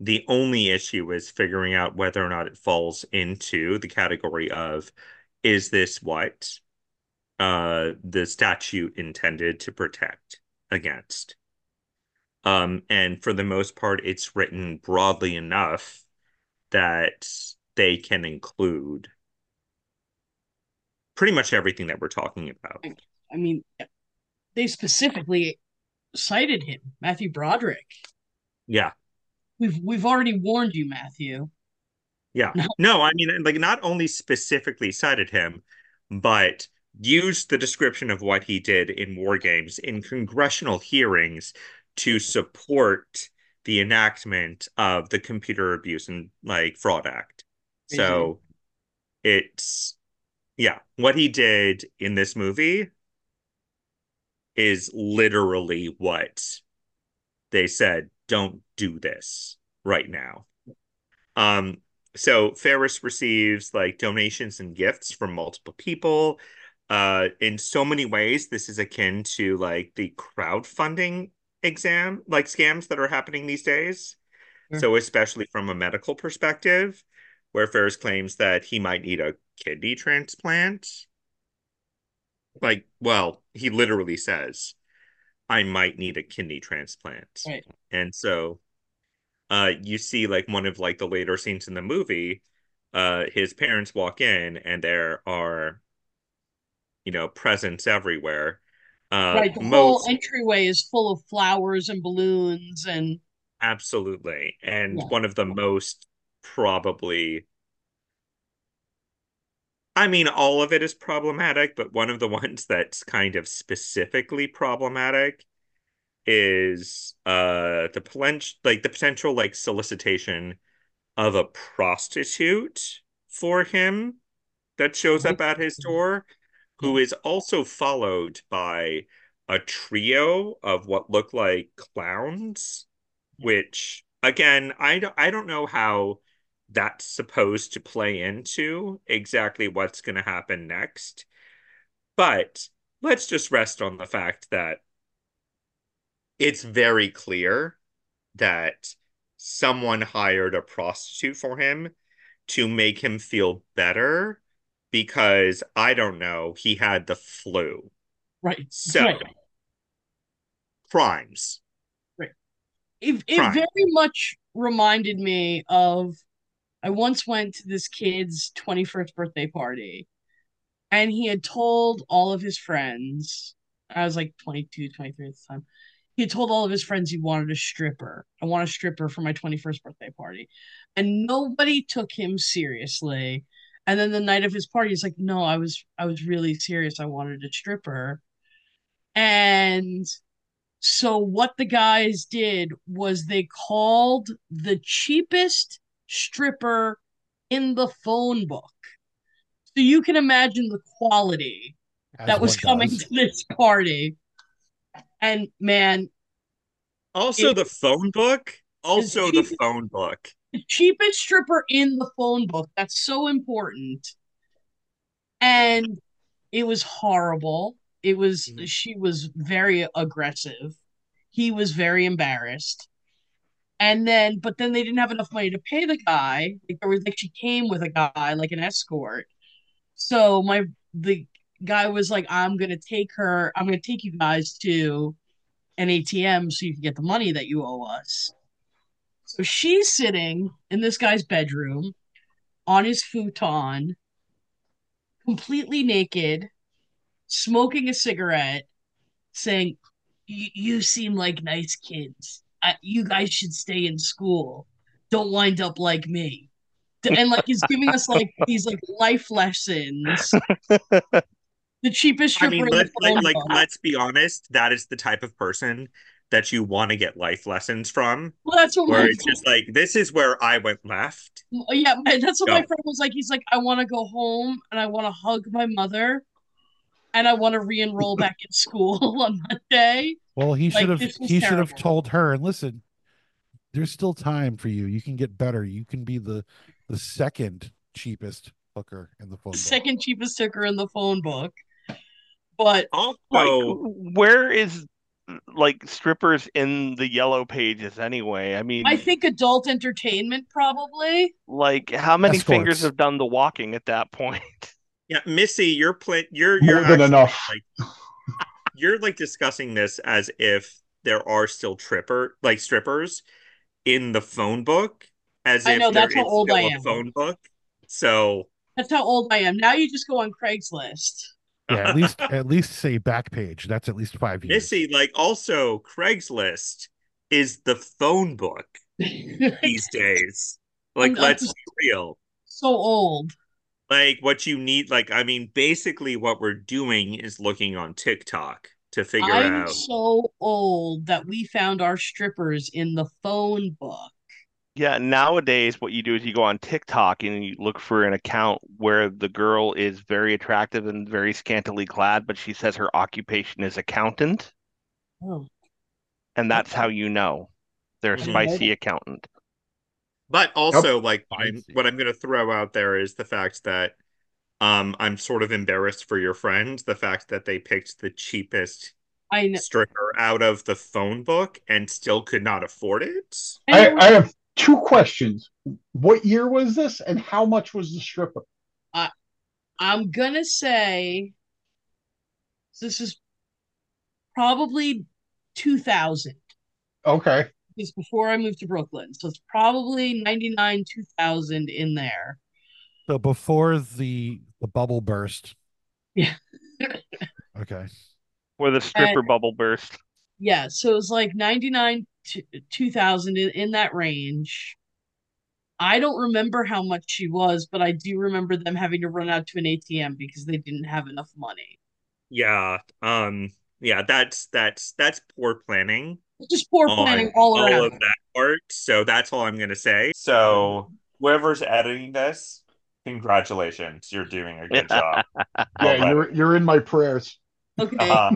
the only issue is figuring out whether or not it falls into the category of is this what uh the statute intended to protect against um and for the most part it's written broadly enough that they can include pretty much everything that we're talking about I mean, they specifically cited him, Matthew Broderick. yeah We've we've already warned you, Matthew. Yeah. No. No, I mean, like, not only specifically cited him, but used the description of what he did in war games in congressional hearings to support the enactment of the Computer Abuse and like Fraud Act. So it's yeah, what he did in this movie is literally what they said, don't do this right now. Um, so Ferris receives like donations and gifts from multiple people. Uh, in so many ways, this is akin to like the crowdfunding exam, like scams that are happening these days. Sure. So, especially from a medical perspective, where Ferris claims that he might need a kidney transplant. Like, well, he literally says, I might need a kidney transplant. Right. And so uh you see like one of like the later scenes in the movie uh his parents walk in and there are you know presents everywhere uh right, the whole entryway is full of flowers and balloons and absolutely and Yeah. one of the most probably I mean all of it is problematic but one of the ones that's kind of specifically problematic is uh the potential like the potential like solicitation of a prostitute for him that shows up at his door who is also followed by a trio of what look like clowns which again i don't i don't know how that's supposed to play into exactly what's going to happen next but let's just rest on the fact that it's very clear that someone hired a prostitute for him to make him feel better because I don't know, he had the flu. Right. So right. crimes. Right. It, it Crime. very much reminded me of I once went to this kid's 21st birthday party and he had told all of his friends, I was like 22, 23 at the time. He had told all of his friends he wanted a stripper. I want a stripper for my 21st birthday party. And nobody took him seriously. And then the night of his party, he's like, no, I was I was really serious. I wanted a stripper. And so what the guys did was they called the cheapest stripper in the phone book. So you can imagine the quality as that was coming does. to this party. And man, Also It- the phone book. Also the phone book. The cheapest stripper in the phone book. That's so important. And it was horrible. It was Mhm. she was very aggressive. He was very embarrassed. And then but then they didn't have enough money to pay the guy. Like there was like she came with a guy, like an escort. So my the guy was like, I'm gonna take her, I'm gonna take you guys to an ATM so you can get the money that you owe us. So she's sitting in this guy's bedroom on his futon, completely naked, smoking a cigarette, saying, "You you seem like nice kids. Uh, you guys should stay in school. Don't wind up like me." And like he's giving us like these like life lessons. The cheapest I stripper mean, let's like, phone like book. let's be honest. That is the type of person that you want to get life lessons from, Well, that's what where my it's just like, this is where I went left. yeah, my- that's what my friend was like. He's like, I want to go home and I want to hug my mother, and I want to re-enroll back in school on Monday. Well, he Like, should have he should have told her, and listen, there's still time for you. You can get better. You can be the the second cheapest hooker in the phone. book. Second cheapest sticker in the phone book, but Also, Like, where is like strippers in the yellow pages anyway? I mean, I think adult entertainment probably. like how many fingers have done the walking at that point? yeah, Missy, you're pla- you're you're more than enough. like you're like discussing this as if there are still tripper like strippers in the phone book, as if I if know, there that's how old I am. phone book. So That's how old I am. Now you just go on Craigslist. Yeah, at least at least say Backpage. That's at least five years. Missy, like also Craigslist is the phone book these days. Like, I'm- I'm let's just- be real. so old. Like, what you need, like, I mean, basically, what we're doing is looking on TikTok to figure out. I'm out. so old that we found our strippers in the phone book. Yeah, nowadays what you do is you go on TikTok and you look for an account where the girl is very attractive and very scantily clad, but she says her occupation is accountant, Oh, and that's how you know they're a spicy accountant. But also, like, I I'm, what I'm going to throw out there is the fact that um, I'm sort of embarrassed for your friends. The fact that they picked the cheapest I stripper out of the phone book and still could not afford it. I, I have two questions. What year was this, and how much was the stripper? I, I'm gonna say this is probably 2000. Okay, It's before I moved to Brooklyn, so it's probably 99, 2000 in there. So before the the bubble burst. Yeah. Okay. Where the stripper bubble burst. Yeah, so it was like 99 to 2000 in, in that range. I don't remember how much she was, but I do remember them having to run out to an ATM because they didn't have enough money. Yeah. Um, yeah, that's that's that's poor planning. Just poor planning all around. all of that part. So that's all I'm gonna say. So whoever's editing this, congratulations, you're doing a good job. Yeah, Well you're you're in my prayers. Okay. Uh,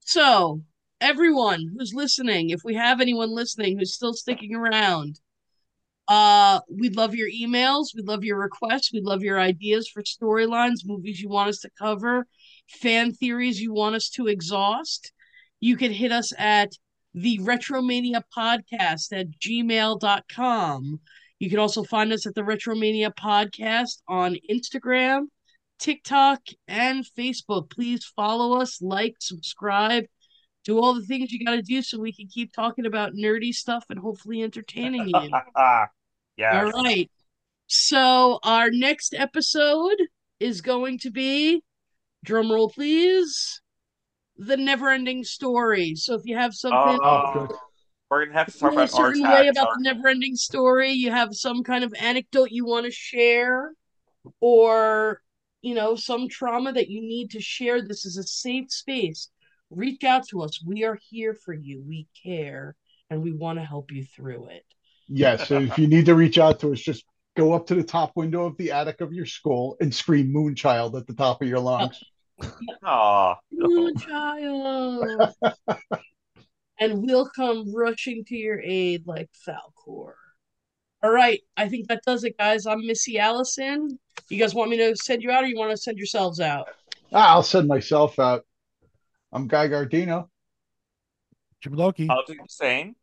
So, everyone who's listening, if we have anyone listening who's still sticking around, uh, we'd love your emails, we'd love your requests, we'd love your ideas for storylines, movies you want us to cover, fan theories you want us to exhaust. You can hit us at the Retromania Podcast at gmail.com. You can also find us at the Retromania Podcast on Instagram, TikTok, and Facebook. Please follow us, like, subscribe, do all the things you got to do so we can keep talking about nerdy stuff and hopefully entertaining you. yes. All right. So, our next episode is going to be, drum roll please, The Never Ending Story. So, if you have something. Oh, we're gonna have to talk feel a certain way tax. about the never ending story, you have some kind of anecdote you want to share, or you know, some trauma that you need to share. This is a safe space. Reach out to us. We are here for you. We care and we want to help you through it. Yes, so if you need to reach out to us, just go up to the top window of the attic of your school and scream Moonchild at the top of your lungs. Aw. Ooh, child. and we'll come rushing to your aid like Falkor. All right, I think that does it, guys. I'm Missy Allison. You guys want me to send you out, or you want to send yourselves out? Ah, I'll send myself out. I'm Guy Gardino. Jim Loki. I'll do the same.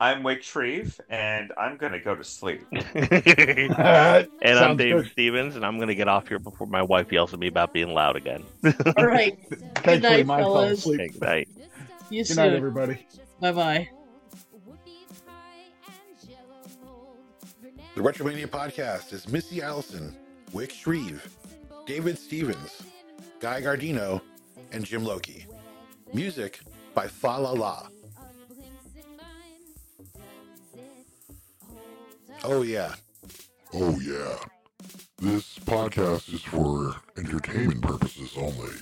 I'm Wake Shreve, and I'm gonna go to sleep. and I'm Sounds Dave good. Stevens, and I'm going to get off here before my wife yells at me about being loud again. All right. Thankfully, night, mine fell fellas. asleep. Good night. See you Good night, everybody. Bye bye. The Retromania podcast is Missy Allison, Wick Shreve, David Stevens, Guy Gardino, and Jim Loki. Music by Fa La La. Oh, yeah. Oh, yeah. This podcast is for entertainment purposes only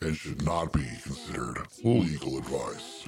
and should not be considered legal advice.